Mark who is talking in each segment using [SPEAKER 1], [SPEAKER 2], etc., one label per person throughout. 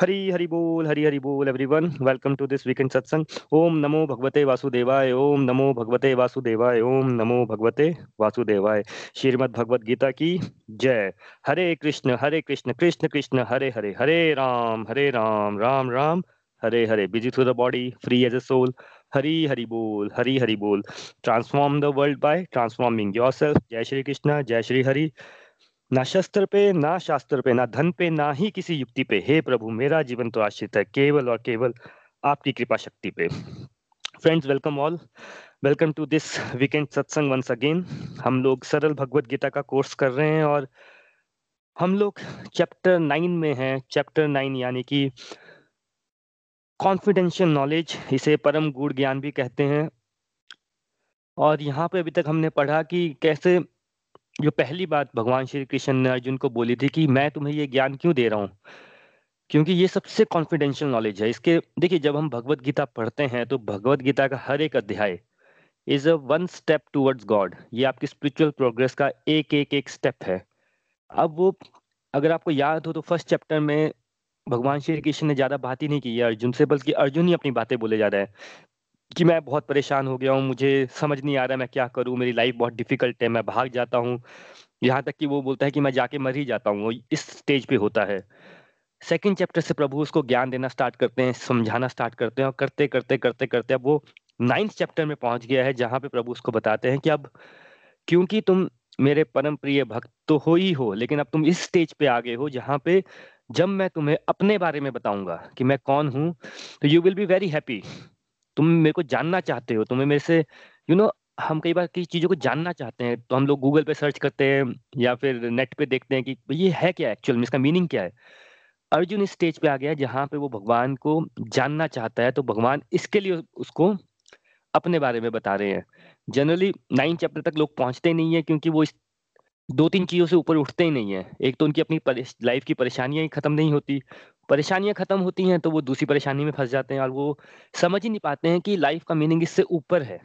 [SPEAKER 1] हरी हरी बोल, हरी हरी बोल everyone welcome to this weekend satsang ओम नमो भगवते वासुदेवाय, ओम नमो भगवते वासुदेवाय, ओम नमो भगवते वासुदेवाय. श्रीमद् भगवत गीता की जय. हरे कृष्ण हरे कृष्ण कृष्ण कृष्ण, हरे हरे हरे राम हरे Ram Ram Ram, Hare Hare. Busy through the body free as a soul Hari, Hari बोल, हरी, हरि बोल. Transform the world by transforming yourself जय श्री कृष्ण, जय श्री हरि. ना शस्त्र पे, ना शास्त्र पे, ना धन पे, ना ही किसी युक्ति पे। हे प्रभु, मेरा जीवन तो आश्रित है, केवल और केवल आपकी कृपा शक्ति पे। Friends welcome all welcome to this weekend satsang once again हम लोग सरल भगवत गीता का कोर्स कर रहे हैं और हम लोग चैप्टर नाइन में हैं। चैप्टर नाइन यानी कि कॉन्फिडेंशियल नॉलेज इसे परम गुड़ ज्ञान भी कहते हैं। और यहाँ पे अभी तक हमने पढ़ा कि कैसे जो पहली बात भगवान श्री कृष्ण ने अर्जुन को बोली थी कि मैं तुम्हें ये ज्ञान क्यों दे रहा हूँ? क्योंकि ये सबसे कॉन्फिडेंशियल नॉलेज है। इसके, देखिए, जब हम भगवत गीता पढ़ते हैं तो भगवत गीता का हर एक अध्याय is a one step towards God ये आपकी स्पिरिचुअल प्रोग्रेस का एक एक एक स्टेप है। अब वो, अगर आपको याद हो तो फ़र्स्ट चैप्टर में भगवान श्री कृष्ण ने ज़्यादा बात ही नहीं की है अर्जुन से, बल्कि अर्जुन ही अपनी बातें बोले जा रहे हैं। कि मैं बहुत परेशान हो गया हूँ, मुझे समझ नहीं आ रहा मैं क्या करूँ, मेरी लाइफ बहुत डिफ़िकल्ट है, मैं भाग जाता हूँ। यहाँ तक कि वो बोलता है कि मैं जाके मर ही जाता हूँ इस स्टेज पे होता है। सेकंड चैप्टर से प्रभु उसको ज्ञान देना स्टार्ट करते हैं, समझाना स्टार्ट करते हैं और करते करते करते करते अब वो नाइन्थ चैप्टर में पहुँच गया है, जहाँ पे प्रभु उसको बताते हैं कि अब क्योंकि तुम मेरे परम प्रिय भक्त तो हो ही हो, लेकिन अब तुम इस स्टेज पे आ गए हो जहाँ पे जब मैं तुम्हें अपने बारे में बताऊँगा कि मैं कौन हूँ तो you will be very happy तुम मेरे को जानना चाहते हो, तुम्हें मेरे से यू नो हम कई बार किसी चीज़ों को जानना चाहते हैं तो हम लोग गूगल पे सर्च करते हैं, या फिर नेट पे देखते हैं कि ये है क्या एक्चुअल में, इसका मीनिंग क्या है? अर्जुन इस स्टेज पे आ गया जहाँ पे वो भगवान को जानना चाहता है तो भगवान इसके लिए उसको अपने बारे में बता रहे हैं। जनरली नाइन चैप्टर तक लोग पहुँचते नहीं है, क्योंकि वो इस दो तीन चीज़ों से ऊपर उठते ही नहीं है। एक तो उनकी अपनी लाइफ की परेशानियाँ ही खत्म नहीं होती परेशानियाँ खत्म होती हैं तो वो दूसरी परेशानी में फंस जाते हैं और वो समझ ही नहीं पाते हैं कि लाइफ का मीनिंग इससे ऊपर है।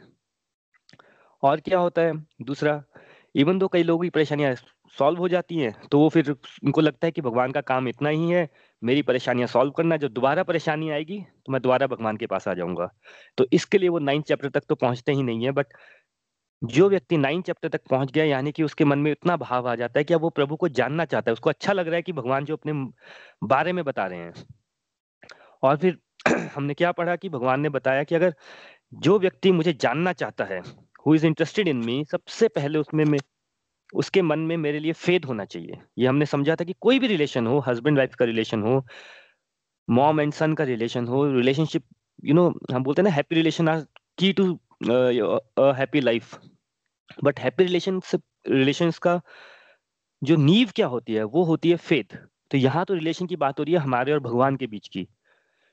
[SPEAKER 1] और क्या होता है? दूसरा इवन दो कई लोगों की परेशानियाँ सॉल्व हो जाती हैं तो वो फिर उनको लगता है कि भगवान का काम इतना ही है, मेरी परेशानियाँ सॉल्व करना जब दोबारा परेशानी आएगी तो मैं दोबारा भगवान के पास आ जाऊँगा। तो इसके लिए वो नाइन्थ चैप्टर तक तो पहुँचते ही नहीं है बट जो व्यक्ति नाइन चैप्टर तक पहुँच गया, यानी कि उसके मन में इतना भाव आ जाता है कि अब वो प्रभु को जानना चाहता है, उसको अच्छा लग रहा है कि भगवान जो अपने बारे में बता रहे हैं। और फिर हमने क्या पढ़ा कि भगवान ने बताया कि अगर जो व्यक्ति मुझे जानना चाहता है who is interested in me सबसे पहले उसमें में, उसके मन में मेरे लिए फेद होना चाहिए। ये हमने समझा था कि कोई भी रिलेशन हो हस्बैंड वाइफ का रिलेशन हो मॉम एंड सन का रिलेशन हो रिलेशनशिप यू नो हम बोलते हैं ना happy relation are key to happy life but happy relationship relations का जो नींव क्या होती है, वो होती है फेथ तो यहाँ तो रिलेशन की बात हो रही है हमारे और भगवान के बीच की.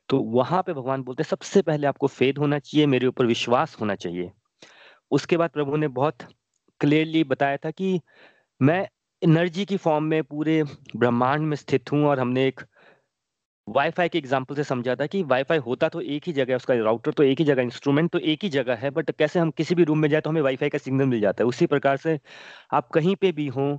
[SPEAKER 1] तो वहाँ पे भगवान बोलते हैं, सबसे पहले आपको फेद होना चाहिए, मेरे ऊपर विश्वास होना चाहिए. उसके बाद प्रभु ने बहुत क्लियरली बताया था कि मैं एनर्जी की फॉर्म में पूरे ब्रह्मांड में स्थित हूँ और हमने एक वाईफाई के एग्ज़ाम्पल से समझा था कि वाईफाई होता तो एक ही जगह उसका राउटर तो एक ही जगह इंस्ट्रूमेंट तो एक ही जगह है बट कैसे हम किसी भी रूम में जाए तो हमें वाईफाई का सिग्नल मिल जाता है। उसी प्रकार से आप कहीं पे भी हों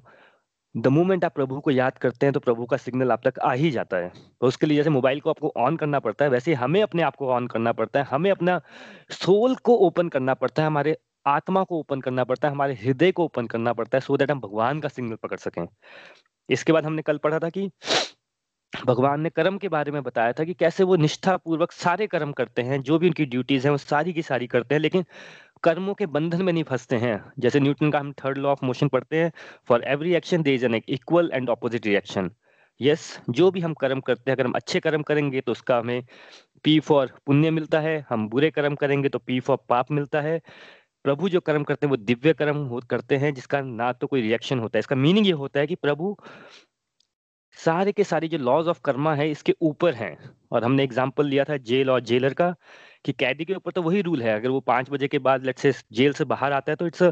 [SPEAKER 1] द मोमेंट आप प्रभु को याद करते हैं तो प्रभु का सिग्नल आप तक आ ही जाता है। तो उसके लिए जैसे मोबाइल को आपको ऑन करना पड़ता है, वैसे हमें अपने आप को ऑन करना पड़ता है। हमें अपना सोल को ओपन करना पड़ता है, हमारे आत्मा को ओपन करना पड़ता है, हमारे हृदय को ओपन करना पड़ता है सो दैट हम भगवान का सिग्नल पकड़ सकें। इसके बाद हमने कल पढ़ा था कि भगवान ने कर्म के बारे में बताया था कि कैसे वो निष्ठा पूर्वक सारे कर्म करते हैं, जो भी उनकी ड्यूटीज़ हैं, वो सारी की सारी करते हैं, लेकिन कर्मों के बंधन में नहीं फंसते हैं। जैसे न्यूटन का हम थर्ड लॉ ऑफ़ मोशन पढ़ते हैं for every action there is an equal and opposite reaction yes जो भी हम कर्म करते हैं, अगर हम अच्छे कर्म करेंगे तो उसका हमें पी फॉर पुण्य मिलता है, हम बुरे कर्म करेंगे तो पी फॉर पाप मिलता है। प्रभु जो कर्म करते हैं, वो दिव्य कर्म करते हैं, जिसका ना तो कोई रिएक्शन होता है। इसका मीनिंग ये होता है कि प्रभु सारे के सारे जो लॉज ऑफ़ कर्मा है, इसके ऊपर हैं। और हमने एग्ज़ाम्पल लिया था जेल और जेलर का, कि कैदी के ऊपर तो वही रूल है। अगर वो पाँच बजे के बाद लेट से जेल से बाहर आता है तो इट्स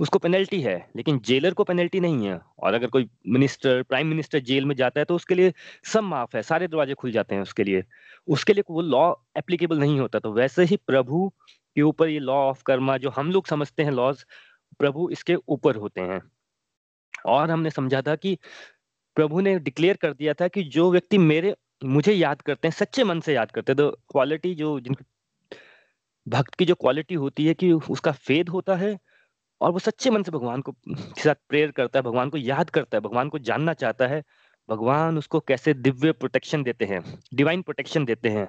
[SPEAKER 1] उसको पेनल्टी है। लेकिन जेलर को पेनल्टी नहीं है। और अगर कोई मिनिस्टर प्राइम मिनिस्टर जेल में जाता है तो उसके लिए सब माफ़ है। सारे दरवाजे खुल जाते हैं उसके लिए। उसके लिए वो लॉ एप्लीकेबल नहीं होता। तो वैसे ही प्रभु के ऊपर ये लॉ ऑफ़ कर्मा जो हम लोग समझते हैं लॉज प्रभु इसके ऊपर होते हैं। और हमने समझा था कि प्रभु ने डिक्लेयर कर दिया था कि जो व्यक्ति मेरे, मुझे याद करते हैं, सच्चे मन से याद करते हैं तो क्वालिटी जो जिन भक्त की जो क्वालिटी होती है कि उसका फेद होता है और वो सच्चे मन से भगवान को, के साथ प्रेयर करता है, भगवान को याद करता है, भगवान को जानना चाहता है, भगवान उसको कैसे दिव्य प्रोटेक्शन देते हैं डिवाइन प्रोटेक्शन देते हैं।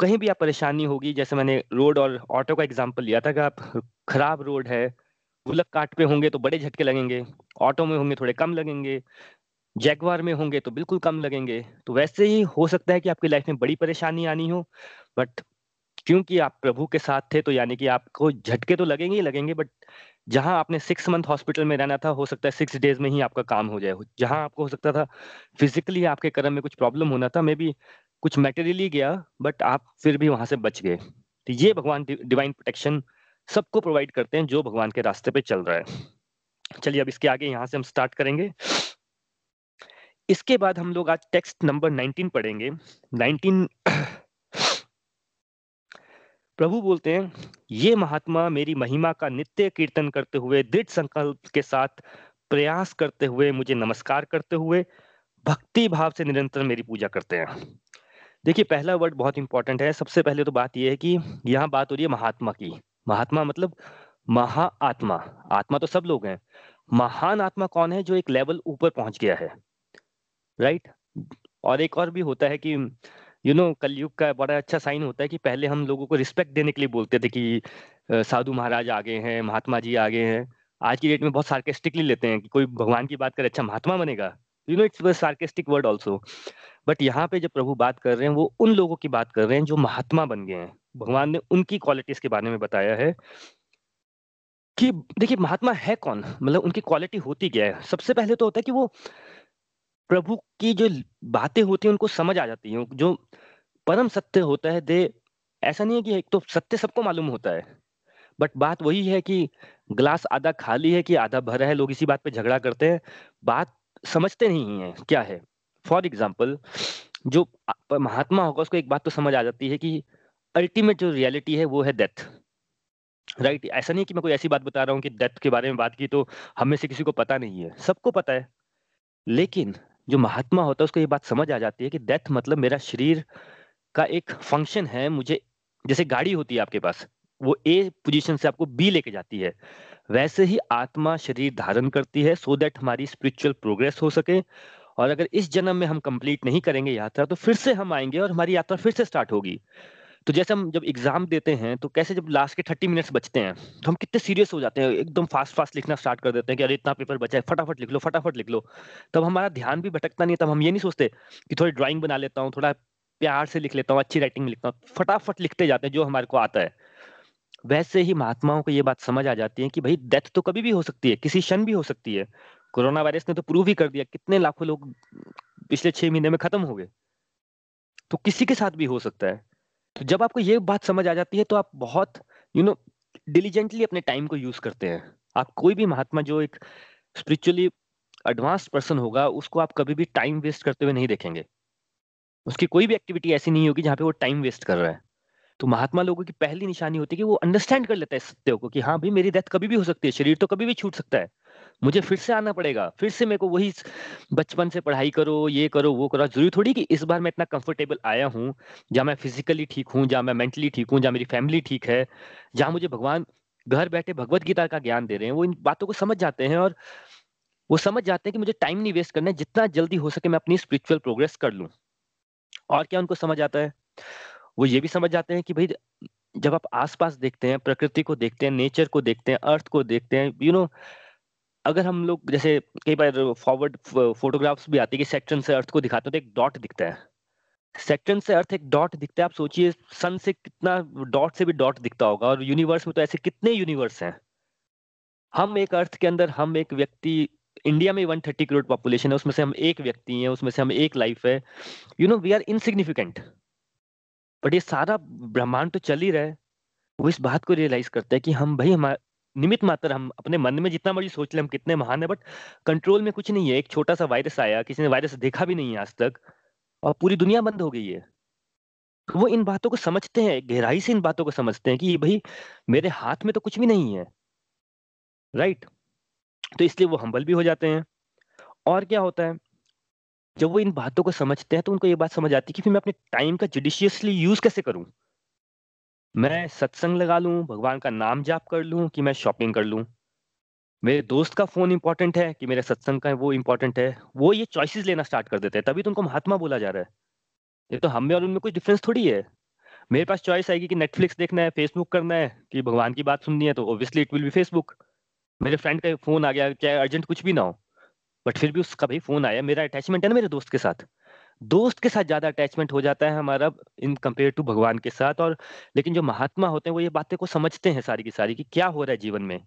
[SPEAKER 1] कहीं भी आप परेशानी होगी, जैसे मैंने रोड और ऑटो का एग्ज़ाम्पल लिया था कि आप खराब रोड है, गुलक काट पे होंगे तो बड़े झटके लगेंगे ऑटो में होंगे थोड़े कम लगेंगे जैगवार में होंगे तो बिल्कुल कम लगेंगे। तो वैसे ही हो सकता है कि आपकी लाइफ में बड़ी परेशानी आनी हो बट क्योंकि आप प्रभु के साथ थे तो यानी कि आपको झटके तो लगेंगे ही लगेंगे बट जहाँ आपने सिक्स मंथ हॉस्पिटल में रहना था, हो सकता है सिक्स डेज़ में ही आपका काम हो जाए। जहाँ आपको हो सकता था फिजिकली आपके कर्म में कुछ प्रॉब्लम होना था मे बी कुछ मेटेरियली गया बट आप फिर भी वहाँ से बच गए। तो ये भगवान डिवाइन प्रोटेक्शन सबको प्रोवाइड करते हैं, जो भगवान के रास्ते पे चल रहा है। चलिए अब इसके आगे यहाँ से हम स्टार्ट करेंगे। इसके बाद हम लोग आज टेक्स्ट नंबर 19 पढ़ेंगे। 19 प्रभु बोलते हैं, ये महात्मा मेरी महिमा का नित्य कीर्तन करते हुए, दृढ़ संकल्प के साथ प्रयास करते हुए मुझे नमस्कार करते हुए, भक्ति भाव से निरंतर मेरी पूजा करते हैं। देखिए, पहला वर्ड बहुत इंपॉर्टेंट है। सबसे पहले तो बात यह है कि यहाँ बात हो रही है महात्मा की। महात्मा मतलब महा आत्मा आत्मा तो सब लोग हैं। महान आत्मा कौन है जो एक लेवल ऊपर पहुँच गया है? राइट? और एक और भी होता है कि यू नो कलयुग का बड़ा अच्छा साइन होता है कि पहले हम लोगों को रिस्पेक्ट देने के लिए बोलते थे कि साधु महाराज आगे हैं, महात्मा जी आगे हैं। आज की डेट में बहुत सार्केस्टिकली लेते हैं कि कोई भगवान की बात करे अच्छा महात्मा बनेगा। You know it's sarcastic word also but यहाँ पे जब प्रभु बात कर रहे हैं, वो उन लोगों की बात कर रहे हैं जो महात्मा बन गए हैं। भगवान ने उनकी क्वालिटीज के बारे में बताया है कि, देखिए, महात्मा है कौन? मतलब उनकी क्वालिटी होती क्या है? सबसे पहले तो होता है कि वो प्रभु की जो बातें होती हैं, उनको समझ आ जाती है। जो परम सत्य होता है, दे, ऐसा नहीं है कि एक तो सत्य सबको मालूम होता है, बट बात वही है कि ग्लास आधा खाली है कि आधा भरा है, लोग इसी बात पे झगड़ा करते हैं। बात समझते नहीं है, क्या है? फॉर एग्ज़ाम्पल जो महात्मा होगा, उसको एक बात तो समझ आ जाती है कि अल्टीमेट जो रियलिटी है, वो है डेथ राइट right? ऐसा नहीं कि मैं कोई ऐसी बात बता रहा हूँ कि डेथ के बारे में बात की तो हमें से किसी को पता नहीं है। सबको पता है। लेकिन जो महात्मा होता है, उसको ये बात समझ आ जाती है कि डेथ मतलब मेरा शरीर का एक फ़ंक्शन है, मुझे, जैसे गाड़ी होती है आपके पास, वो ए पोजीशन से आपको बी लेके जाती है। वैसे ही आत्मा शरीर धारण करती है सो so दैट हमारी स्पिरिचुअल प्रोग्रेस हो सके। और अगर इस जन्म में हम कंप्लीट नहीं करेंगे यात्रा तो फिर से हम आएँगे और हमारी यात्रा फिर से स्टार्ट होगी। तो जैसे हम जब एग्ज़ाम देते हैं तो कैसे जब लास्ट के थर्टी मिनट्स बचते हैं तो हम कितने सीरियस हो जाते हैं, एकदम फास्ट फास्ट लिखना स्टार्ट कर देते हैं कि अरे इतना पेपर बचा है, फटाफट लिख लो, फटाफट लिख लो। तब हमारा ध्यान भी भटकता नहीं तब हम ये नहीं सोचते कि थोड़ी ड्राइंग बना लेता हूँ, थोड़ा प्यार से लिख लेता हूँ, अच्छी राइटिंग लिखता हूँ, फटाफट लिखते जाते हैं जो हमारे को आता है। वैसे ही महात्माओं को ये बात समझ आ जाती है कि भाई डेथ तो कभी भी हो सकती है, किसी क्षण भी हो सकती है। कोरोना वायरस ने तो प्रूव ही कर दिया, कितने लाखों लोग पिछले छह महीने में खत्म हो गए। तो किसी के साथ भी हो सकता है। तो जब आपको ये बात समझ आ जाती है तो आप बहुत यू नो डिलीजेंटली अपने टाइम को यूज़ करते हैं। आप कोई भी महात्मा जो एक स्पिरिचुअली एडवांस पर्सन होगा, उसको आप कभी भी टाइम वेस्ट करते हुए नहीं देखेंगे। उसकी कोई भी एक्टिविटी ऐसी नहीं होगी जहाँ पे वो टाइम वेस्ट कर रहा है। तो महात्मा लोगों की पहली निशानी होती है कि वो अंडरस्टैंड कर लेता है सत्य को कि हाँ भाई मेरी डेथ कभी भी हो सकती है, शरीर तो कभी भी छूट सकता है। मुझे फिर से आना पड़ेगा, फिर से मेरे को वही बचपन से पढ़ाई करो, ये करो, वो करो। ज़रूरी थोड़ी कि इस बार मैं इतना कंफर्टेबल आया हूँ, जहाँ मैं फिजिकली ठीक हूँ, जहाँ मैं मेंटली ठीक हूँ, जहाँ मेरी फैमिली ठीक है, जहाँ मुझे भगवान घर बैठे भगवत गीता का ज्ञान दे रहे हैं, वो इन बातों को समझ जाते हैं और वो समझ जाते हैं कि मुझे टाइम नहीं वेस्ट करना है, जितना जल्दी हो सके मैं अपनी स्पिरिचुअल प्रोग्रेस कर लूँ। और क्या उनको समझ आता है? वो ये भी समझ जाते हैं कि भाई जब आप आसपास देखते हैं प्रकृति को देखते हैं नेचर को देखते हैं अर्थ को देखते हैं यू you नो know, अगर हम लोग जैसे कई बार फॉरवर्ड फोटोग्राफ्स भी आती है कि सेक्शन से अर्थ को दिखाते हैं तो एक डॉट दिखता है। सेक्शन से अर्थ एक डॉट दिखता है आप सोचिए सन से कितना डॉट से भी डॉट दिखता होगा और यूनिवर्स में तो ऐसे कितने यूनिवर्स हैं। हम एक अर्थ के अंदर हम एक व्यक्ति इंडिया में 130 करोड़ पॉपुलेशन है उसमें से हम एक व्यक्ति हैं उसमें से हम एक लाइफ है। You know we are insignificant but ये सारा ब्रह्मांड तो चल ही रहा है। वो इस बात को रियलाइज़ करते हैं कि हम भाई हमा निमित मात्र हम अपने मन में जितना मर्ज़ी सोच ले हम कितने महान है बट कंट्रोल में कुछ नहीं है। एक छोटा-सा वायरस आया, किसी ने वायरस देखा भी नहीं है आज तक और पूरी दुनिया बंद हो गई है। तो वो इन बातों को समझते हैं, गहराई से इन बातों को समझते हैं कि भाई मेरे हाथ में तो कुछ भी नहीं है। राइट? तो इसलिए वो हम्बल भी हो जाते हैं। और क्या होता है, जब वो इन बातों को समझते हैं तो उनको ये बात समझ आती है कि फिर मैं अपने टाइम का जुडिशियसली यूज़ कैसे करूँ मैं सत्संग लगा लूँ, भगवान का नाम जाप कर लूँ कि मैं शॉपिंग कर लूँ? मेरे दोस्त का फ़ोन इम्पोर्टेंट है कि मेरे सत्संग का वो इम्पोर्टेंट है? वो ये चॉइसेस लेना स्टार्ट कर देते हैं, तभी तो उनको महात्मा बोला जा रहा है। ये तो हम में और उनमें कोई डिफरेंस थोड़ी है। मेरे पास चॉइस आएगी कि नेटफ्लिक्स देखना है, फेसबुक करना है कि भगवान की बात सुननी है तो obviously it will be Facebook. मेरे फ्रेंड का फ़ोन आ गया, चाहे अर्जेंट कुछ भी ना हो, बट फिर भी उसका भाई फ़ोन आया, मेरा अटैचमेंट है ना मेरे दोस्त के साथ। दोस्त के साथ ज़्यादा अटैचमेंट हो जाता है हमारा इन कंपेयर टू भगवान के साथ और लेकिन जो महात्मा होते हैं वो ये बातें को समझते हैं सारी की सारी कि क्या हो रहा है जीवन में।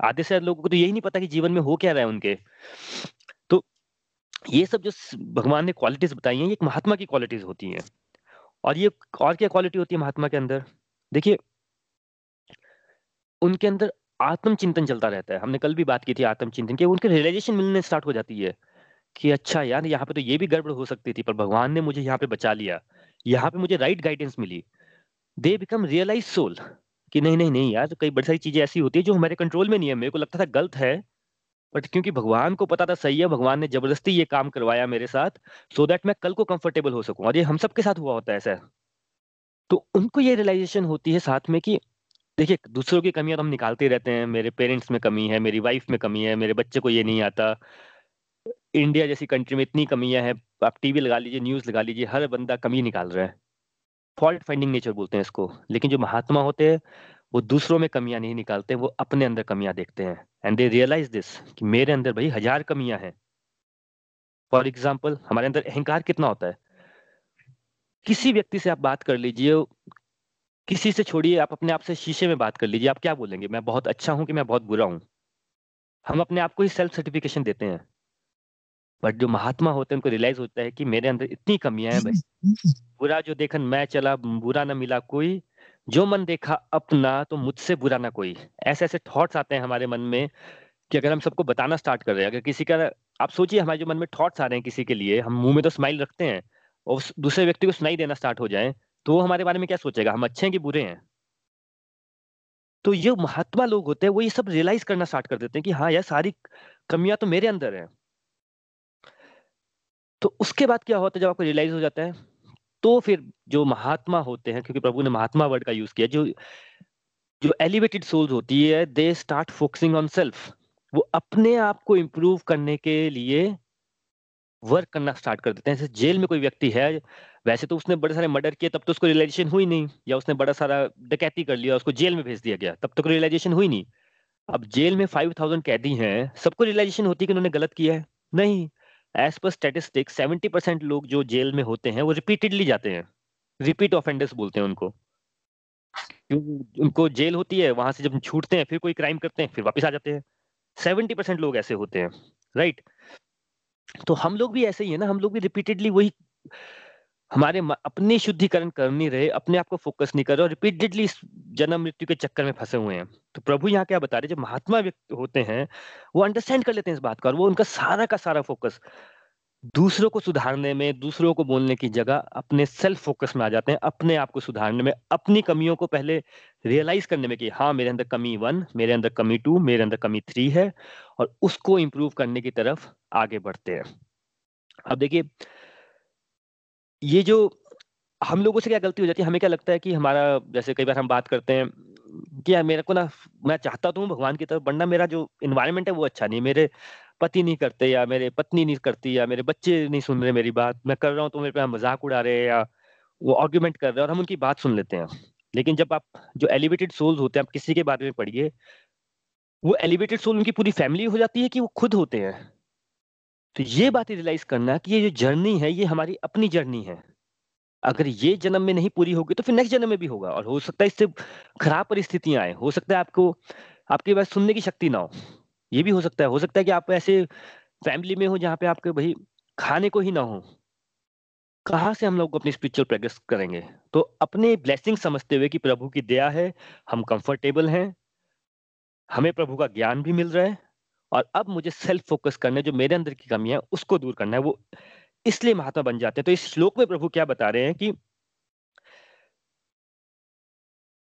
[SPEAKER 1] आधे से लोगों को तो यही नहीं पता कि जीवन में हो क्या रहा है उनके। तो ये सब जो भगवान ने क्वालिटीज़ बताई हैं, ये एक महात्मा की क्वालिटीज़ होती हैं। और ये और क्या क्वालिटी होती है महात्मा के अंदर? देखिए उनके अंदर आत्म-चिंतन चलता रहता है। हमने कल भी बात की थी आत्म-चिंतन की, उनके रियलाइज़ेशन मिलने स्टार्ट हो जाती है, कि अच्छा यार यहाँ पे तो ये भी गड़बड़ हो सकती थी, पर भगवान ने मुझे यहाँ पे बचा लिया। यहाँ पे मुझे राइट गाइडेंस मिली। दे बिकम रियलाइज़ सोल कि नहीं, नहीं, नहीं यार कई बड़ी सारी चीज़ें ऐसी होती है जो हमारे कंट्रोल में नहीं है। मेरे को लगता था गलत है, बट क्योंकि भगवान को पता था सही है, भगवान ने ज़बरदस्ती ये काम करवाया मेरे साथ, सो so दैट मैं कल को कंफर्टेबल हो सकूँ और ये हम सबके साथ हुआ होता है ऐसा। तो उनको ये रियलाइज़ेशन होती है साथ में कि देखिए, दूसरों की कमियाँ तो हम निकालते ही रहते हैं। मेरे पेरेंट्स में कमी है, मेरी वाइफ़ में कमी है, मेरे बच्चे को ये नहीं आता। इंडिया जैसी कंट्री में इतनी कमियाँ हैं, आप टीवी लगा लीजिए, न्यूज़ लगा लीजिए, हर बंदा कमी निकाल रहा है। फॉल्ट फाइंडिंग नेचर बोलते हैं इसको। लेकिन जो महात्मा होते हैं, वो दूसरों में कमियाँ नहीं निकालते, वो अपने अंदर कमियाँ देखते हैं एंड दे रियलाइज़ दिस कि मेरे अंदर भाई हज़ार कमियाँ हैं। फॉर एग्ज़ाम्पल हमारे अंदर अहंकार कितना होता है? किसी व्यक्ति से आप बात कर लीजिए, किसी से छोड़िए आप अपने आप से शीशे में बात कर लीजिए, आप क्या बोलेंगे? मैं बहुत अच्छा हूँ कि मैं बहुत बुरा हूँ? हम अपने आप को ही सेल्फ सर्टिफ़िकेशन देते हैं। बट जो महात्मा होते हैं उनको रियलाइज़ होता है कि मेरे अंदर इतनी कमियाँ हैं भई, बुरा जो देखन मैं चला बुरा ना मिला कोई, जो मन देखा अपना तो मुझसे बुरा ना कोई। ऐसे-ऐसे थॉट्स आते हैं हमारे मन में कि अगर हम सबको बताना स्टार्ट कर रहे हैं, अगर किसी का आप सोचिए हमारे जो मन में थॉट्स आ रहे हैं किसी के लिए, हम मुँह में तो स्माइल रखते हैं और दूसरे व्यक्ति को सुनाई देना स्टार्ट हो जाए, तो वो हमारे बारे में क्या सोचेगा? हम अच्छे हैं कि बुरे हैं? तो ये महात्मा लोग होते हैं, वो ये सब रियलाइज़ करना स्टार्ट कर देते हैं कि हाँ यार, सारी कमियाँ तो मेरे अंदर हैं। तो उसके बाद क्या होता है जब आपको रियलाइज़ हो जाता है, तो फिर जो महात्मा होते हैं क्योंकि प्रभु ने महात्मा वर्ड का यूज़ किया, जो जो एलिवेटेड सोल्स होती है, they start focusing on self. वो अपने आप को इम्प्रूव करने के लिए वर्क करना स्टार्ट कर देते हैं। जैसे जेल में कोई व्यक्ति है, वैसे तो उसने बड़े सारे मर्डर किए तब तो उसको रियलाइज़ेशन हुई नहीं या उसने बड़ा सारा डकैती कर लिया, उसको जेल में भेज दिया गया, तब तक तो रियलाइज़ेशन हुई नहीं। अब जेल में 5000 कैदी हैं, सबको रियलाइज़ेशन होती है कि उन्होंने गलत किया है? नहीं। एज़ पर स्टैटिस्टिक्स 70% लोग जो जेल में होते हैं, वो रिपीटेडली जाते हैं। रिपीट ऑफेंडर्स बोलते हैं उनको। उनको जेल होती है, वहाँ से जब छूटते हैं, फिर कोई क्राइम करते हैं, फिर वापस आ जाते हैं। 70% लोग ऐसे होते हैं, राइट? तो हम लोग भी ऐसे ही है ना, हम लोग भी रिपीटेडली वही हमारे अपने शुद्धिकरण कर नहीं रहे, अपने आप को फ़ोकस नहीं कर रहे और रिपीटेडली इस जन्म-मृत्यु के चक्कर में फँसे हुए हैं। तो प्रभु यहाँ क्या बता रहे हैं, जो महात्मा व्यक्ति होते हैं, वो अंडरस्टैंड कर लेते हैं इस बात को और वो उनका सारा का सारा फ़ोकस दूसरों को सुधारने में, दूसरों को बोलने की जगह अपने सेल्फ फ़ोकस में आ जाते हैं, अपने आप को सुधारने में, अपनी कमियों को पहले रियलाइज़ करने में कि हाँ, मेरे अंदर कमी वन मेरे अंदर कमी टू मेरे अंदर कमी थ्री है और उसको इम्प्रूव करने की तरफ़ आगे बढ़ते हैं। अब देखिए ये जो हम लोगों से क्या गलती हो जाती है, हमें क्या लगता है कि हमारा जैसे कई बार हम बात करते हैं कि यार मेरे को ना मैं चाहता तो हूँ भगवान की तरफ़ बढ़ना, मेरा जो इन्वायरमेंट है वो अच्छा नहीं। मेरे पति नहीं करते या मेरे पत्नी नहीं करती या मेरे बच्चे नहीं सुन रहे मेरी बात, मैं कर रहा हूँ तो मेरे पे मज़ाक उड़ा रहे हैं या वो आर्ग्यूमेंट कर रहे हैं और हम उनकी बात सुन लेते हैं। लेकिन जब आप जो एलिवेटेड सोल्स होते हैं, आप किसी के बारे में पढ़िए, वो एलिवेटेड सोल उनकी पूरी फैमिली हो जाती है कि वो खुद होते हैं। तो ये बात रियलाइज़ करना कि ये जो जर्नी है, ये हमारी अपनी जर्नी है। अगर ये जन्म में नहीं पूरी होगी तो फिर नेक्स्ट जन्म में भी होगा और हो सकता है इससे खराब परिस्थितियाँ आएँ। हो सकता है आपको आपके पास सुनने की शक्ति ना हो। ये भी हो सकता है। हो सकता है कि आप ऐसे फैमिली में हो जहाँ पे आपके भाई खाने को ही ना हो। कहाँ से हम लोग अपनी स्पिरिचुअल प्रोग्रेस करेंगे तो अपने ब्लेसिंग समझते हुए कि प्रभु की दया है हम कंफर्टेबल हैं हमें प्रभु का ज्ञान भी मिल रहा है और अब मुझे सेल्फ फोकस करना जो मेरे अंदर की कमी है, उसको दूर करना है, वो इसलिए महात्मा बन जाते हैं। तो इस श्लोक में प्रभु क्या बता रहे हैं कि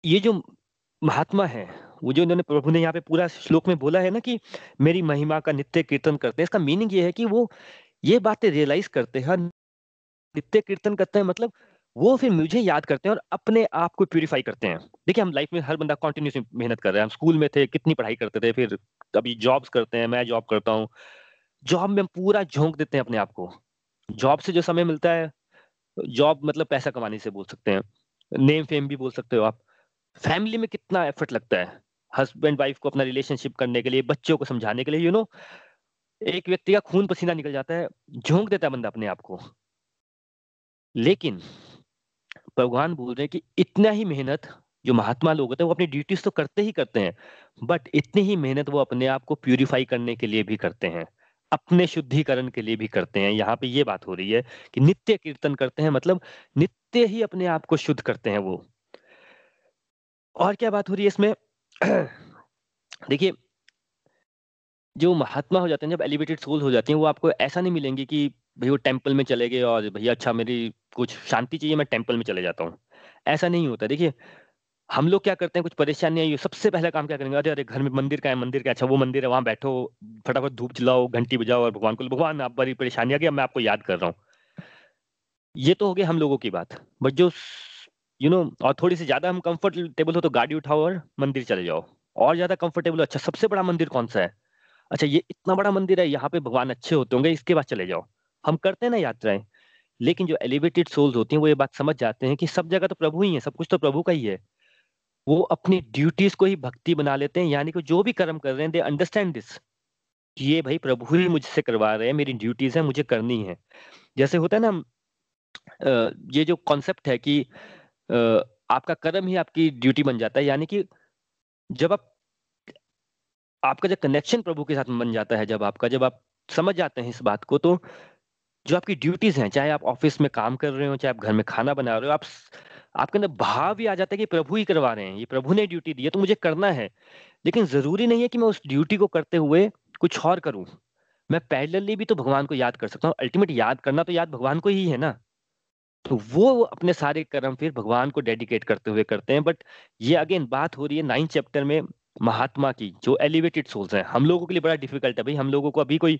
[SPEAKER 1] ये जो महात्मा है, वो जो इन्होंने प्रभु ने यहाँ पे पूरा श्लोक में बोला है ना कि मेरी महिमा का नित्य कीर्तन करते हैं, इसका मीनिंग ये है कि वो ये बातें रियलाइज़ करते हैं नित्य कीर्तन करते हैं मतलब वो फिर मुझे याद करते हैं और अपने आप को प्यूरिफाई करते हैं। देखिए हम लाइफ में हर बंदा कॉन्टिन्यूस मेहनत कर रहे हैं। हम स्कूल में थे कितनी पढ़ाई करते थे फिर अभी जॉब्स करते हैं मैं जॉब करता हूँ। जॉब में हम पूरा झोंक देते हैं अपने आप को। जॉब से जो समय मिलता है जॉब मतलब पैसा कमाने से बोल सकते हैं। नेम फेम भी बोल सकते हो आप। फैमिली में कितना एफर्ट लगता है। हस्बैंड वाइफ को अपना रिलेशनशिप करने के लिए बच्चों को समझाने के लिए यू you नो know, एक व्यक्ति का खून पसीना निकल जाता है झोंक देता है बंदा अपने आप को। लेकिन भगवान बोल रहे हैं कि इतना ही मेहनत जो महात्मा लोग होते हैं, वो अपनी ड्यूटीज़ तो करते ही करते हैं बट इतनी ही मेहनत वो अपने आप को प्यूरिफाई करने के लिए भी करते हैं, अपने शुद्धिकरण के लिए भी करते हैं। यहाँ पे ये बात हो रही है कि नित्य कीर्तन करते हैं मतलब नित्य ही अपने आप को शुद्ध करते हैं वो। और क्या बात हो रही है इसमें? देखिए, जो महात्मा हो जाते हैं, जब एलिवेटेड सोल हो जाती हैं, वो आपको ऐसा नहीं मिलेंगे कि भाई वो टेंपल में चले गए और भैया अच्छा मेरी कुछ शांति चाहिए, मैं टेंपल में चले जाता हूँ। ऐसा नहीं होता। देखिए, हम लोग क्या करते हैं, कुछ परेशानी आई सबसे पहला काम क्या करेंगे? अरे अरे, घर में मंदिर का है, मंदिर का अच्छा वो मंदिर है, वहाँ बैठो, फटाफट धूप जलाओ, घंटी बजाओ और भगवान को भगवान, आप बड़ी परेशानी आ गई मैं आपको याद कर रहा हूँ। ये तो हो गया हम लोगों की बात। बट जो यू नो और थोड़ी सी ज़्यादा हम कंफर्टेबल हो तो गाड़ी उठाओ और मंदिर चले जाओ। और ज़्यादा कंफर्टेबल अच्छा सबसे बड़ा मंदिर कौन सा है? अच्छा ये इतना बड़ा मंदिर है, यहाँ पे भगवान अच्छे होते होंगे, इसके बाद चले जाओ। हम करते हैं ना यात्राएँ, लेकिन जो एलिवेटेड सोल्स होती हैं, वो ये बात समझ जाते हैं कि सब जगह तो प्रभु ही है, सब कुछ तो प्रभु का ही है। वो अपनी ड्यूटीज़ को ही भक्ति बना लेते हैं, यानी कि जो भी कर्म कर रहे हैं दे अंडरस्टैंड दिस ये भाई प्रभु ही मुझसे करवा रहे हैं, मेरी ड्यूटीज़ है, मुझे करनी है। जैसे होता है ना ये जो कॉन्सेप्ट है कि आपका कर्म ही आपकी ड्यूटी बन जाता है, यानी कि जब आप, आपका जो कनेक्शन प्रभु के साथ बन जाता है, जब आपका, जब आप समझ जाते हैं इस बात को तो जो आपकी ड्यूटीज़ हैं, चाहे आप ऑफ़िस में काम कर रहे हो, चाहे आप घर में खाना बना रहे हो, आप आपके अंदर भाव भी आ जाता है कि प्रभु ही करवा रहे हैं, ये प्रभु ने ड्यूटी दी है तो मुझे करना है। लेकिन ज़रूरी नहीं है कि मैं उस ड्यूटी को करते हुए कुछ और करूँ। मैं पैरेलली भी तो भगवान को याद कर सकता हूँ अल्टीमेट याद करना तो याद भगवान को ही है ना? तो वो अपने सारे कर्म फिर भगवान को डेडिकेट करते हुए करते हैं बट ये अगेन बात हो रही है नाइन्थ चैप्टर में महात्मा की, जो एलिवेटेड सोल्स हैं। हम लोगों के लिए बड़ा डिफ़िकल्ट है भाई। हम लोगों को अभी कोई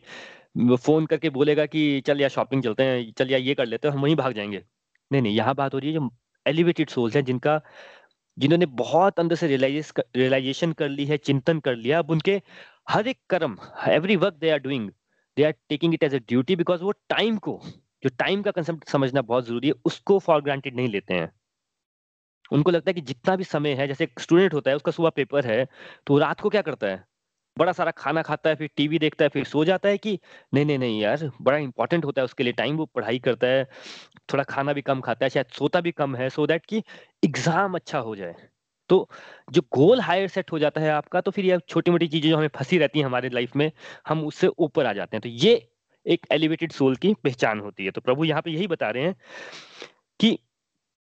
[SPEAKER 1] फ़ोन करके बोलेगा कि, चल या शॉपिंग चलते हैं, चल या ये कर लेते हैं, हम वहीं भाग जाएँगे। नहीं नहीं, यहाँ बात हो रही है जो एलिवेटेड सोल्स हैं, जिनका, जिन्होंने बहुत अंदर से रियलाइज़ रियलाइजेशन कर ली है, चिंतन कर लिया, अब उनके हर एक कर्म every work they are doing they are taking it as a duty because वो टाइम को, जो टाइम का कंसेप्ट समझना बहुत ज़रूरी है, उसको फॉर ग्रांटेड नहीं लेते हैं। उनको लगता है कि जितना भी समय है, जैसे एक स्टूडेंट होता है, उसका सुबह पेपर है तो रात को क्या करता है? बड़ा सारा खाना खाता है, फिर टीवी देखता है, फिर सो जाता है कि नहीं नहीं नहीं यार, बड़ा इंपॉर्टेंट होता है उसके लिए टाइम वो पढ़ाई करता है, थोड़ा खाना भी कम खाता है, शायद सोता भी कम है सो दैट कि एग्ज़ाम अच्छा हो जाए। तो जो गोल हायर सेट हो जाता है आपका तो फिर ये छोटी मोटी चीज़ें जो हमें फंसी रहती हैं हमारे लाइफ में, हम उससे ऊपर आ जाते हैं। तो ये एक एलिवेटेड सोल की पहचान होती है। तो प्रभु यहाँ पे यही बता रहे हैं कि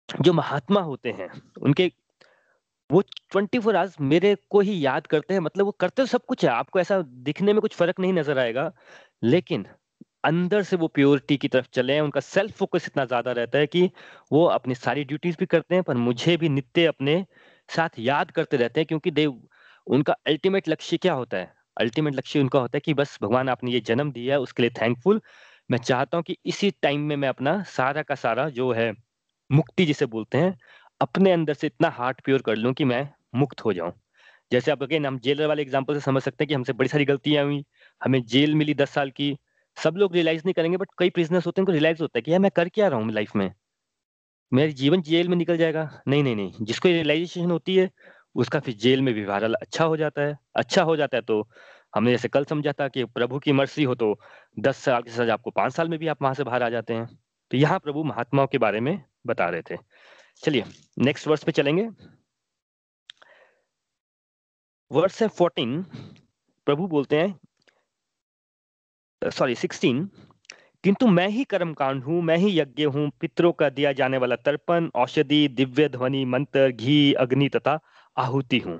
[SPEAKER 1] जो महात्मा होते हैं, उनके वो ट्वेंटी फोर आवर्स मेरे को ही याद करते हैं। मतलब वो करते तो सब कुछ है, आपको ऐसा दिखने में कुछ फ़र्क नहीं नज़र आएगा, लेकिन अंदर से वो प्योरिटी की तरफ़ चले हैं, उनका सेल्फ फोकस इतना ज़्यादा रहता है कि वो अपनी सारी ड्यूटीज़ भी करते हैं, पर मुझे भी नित्य अपने साथ याद करते रहते हैं, क्योंकि देव, उनका अल्टीमेट लक्ष्य क्या होता है? अल्टीमेट लक्ष्य उनका होता है कि बस भगवान आपने ये जन्म दिया है, उसके लिए थैंकफुल मैं चाहता हूँ कि इसी टाइम में मैं अपना सारा का सारा जो है मुक्ति जिसे बोलते हैं, अपने अंदर से इतना हार्ट प्योर कर लूँ कि मैं मुक्त हो जाऊँ। जैसे आप अगेन हम जेलर वाले एग्ज़ाम्पल से समझ सकते हैं कि हमसे बड़ी सारी गलतियाँ हुई, हमें जेल मिली दस साल की। सब लोग रियलाइज़ नहीं करेंगे बट कई प्रिजनर्स होते हैं, उनको रियलाइज़ होता है कि यार मैं कर क्या रहा हूँ लाइफ में? मेरा जीवन जेल में निकल जाएगा। नहीं नहीं नहीं, जिसको रियलाइजेशन होती है, उसका फिर जेल में भी व्यवहार अच्छा हो जाता है। अच्छा हो जाता है तो हमने जैसे कल समझा था कि प्रभु की मर्सी हो तो दस साल की सजा आपको पाँच साल में भी आप वहाँ से बाहर आ जाते हैं। तो यहाँ प्रभु महात्माओं के बारे में बता रहे थे। चलिए नेक्स्ट वर्स पे चलेंगे। वर्स है फोर्टीन प्रभु बोलते हैं सॉरी सिक्सटीन किंतु मैं ही कर्मकांड हूँ, मैं ही यज्ञ हूँ, पितरों का दिया जाने वाला तर्पण, औषधि, दिव्य ध्वनि, मंत्र, घी, अग्नि तथा आहुति हूँ।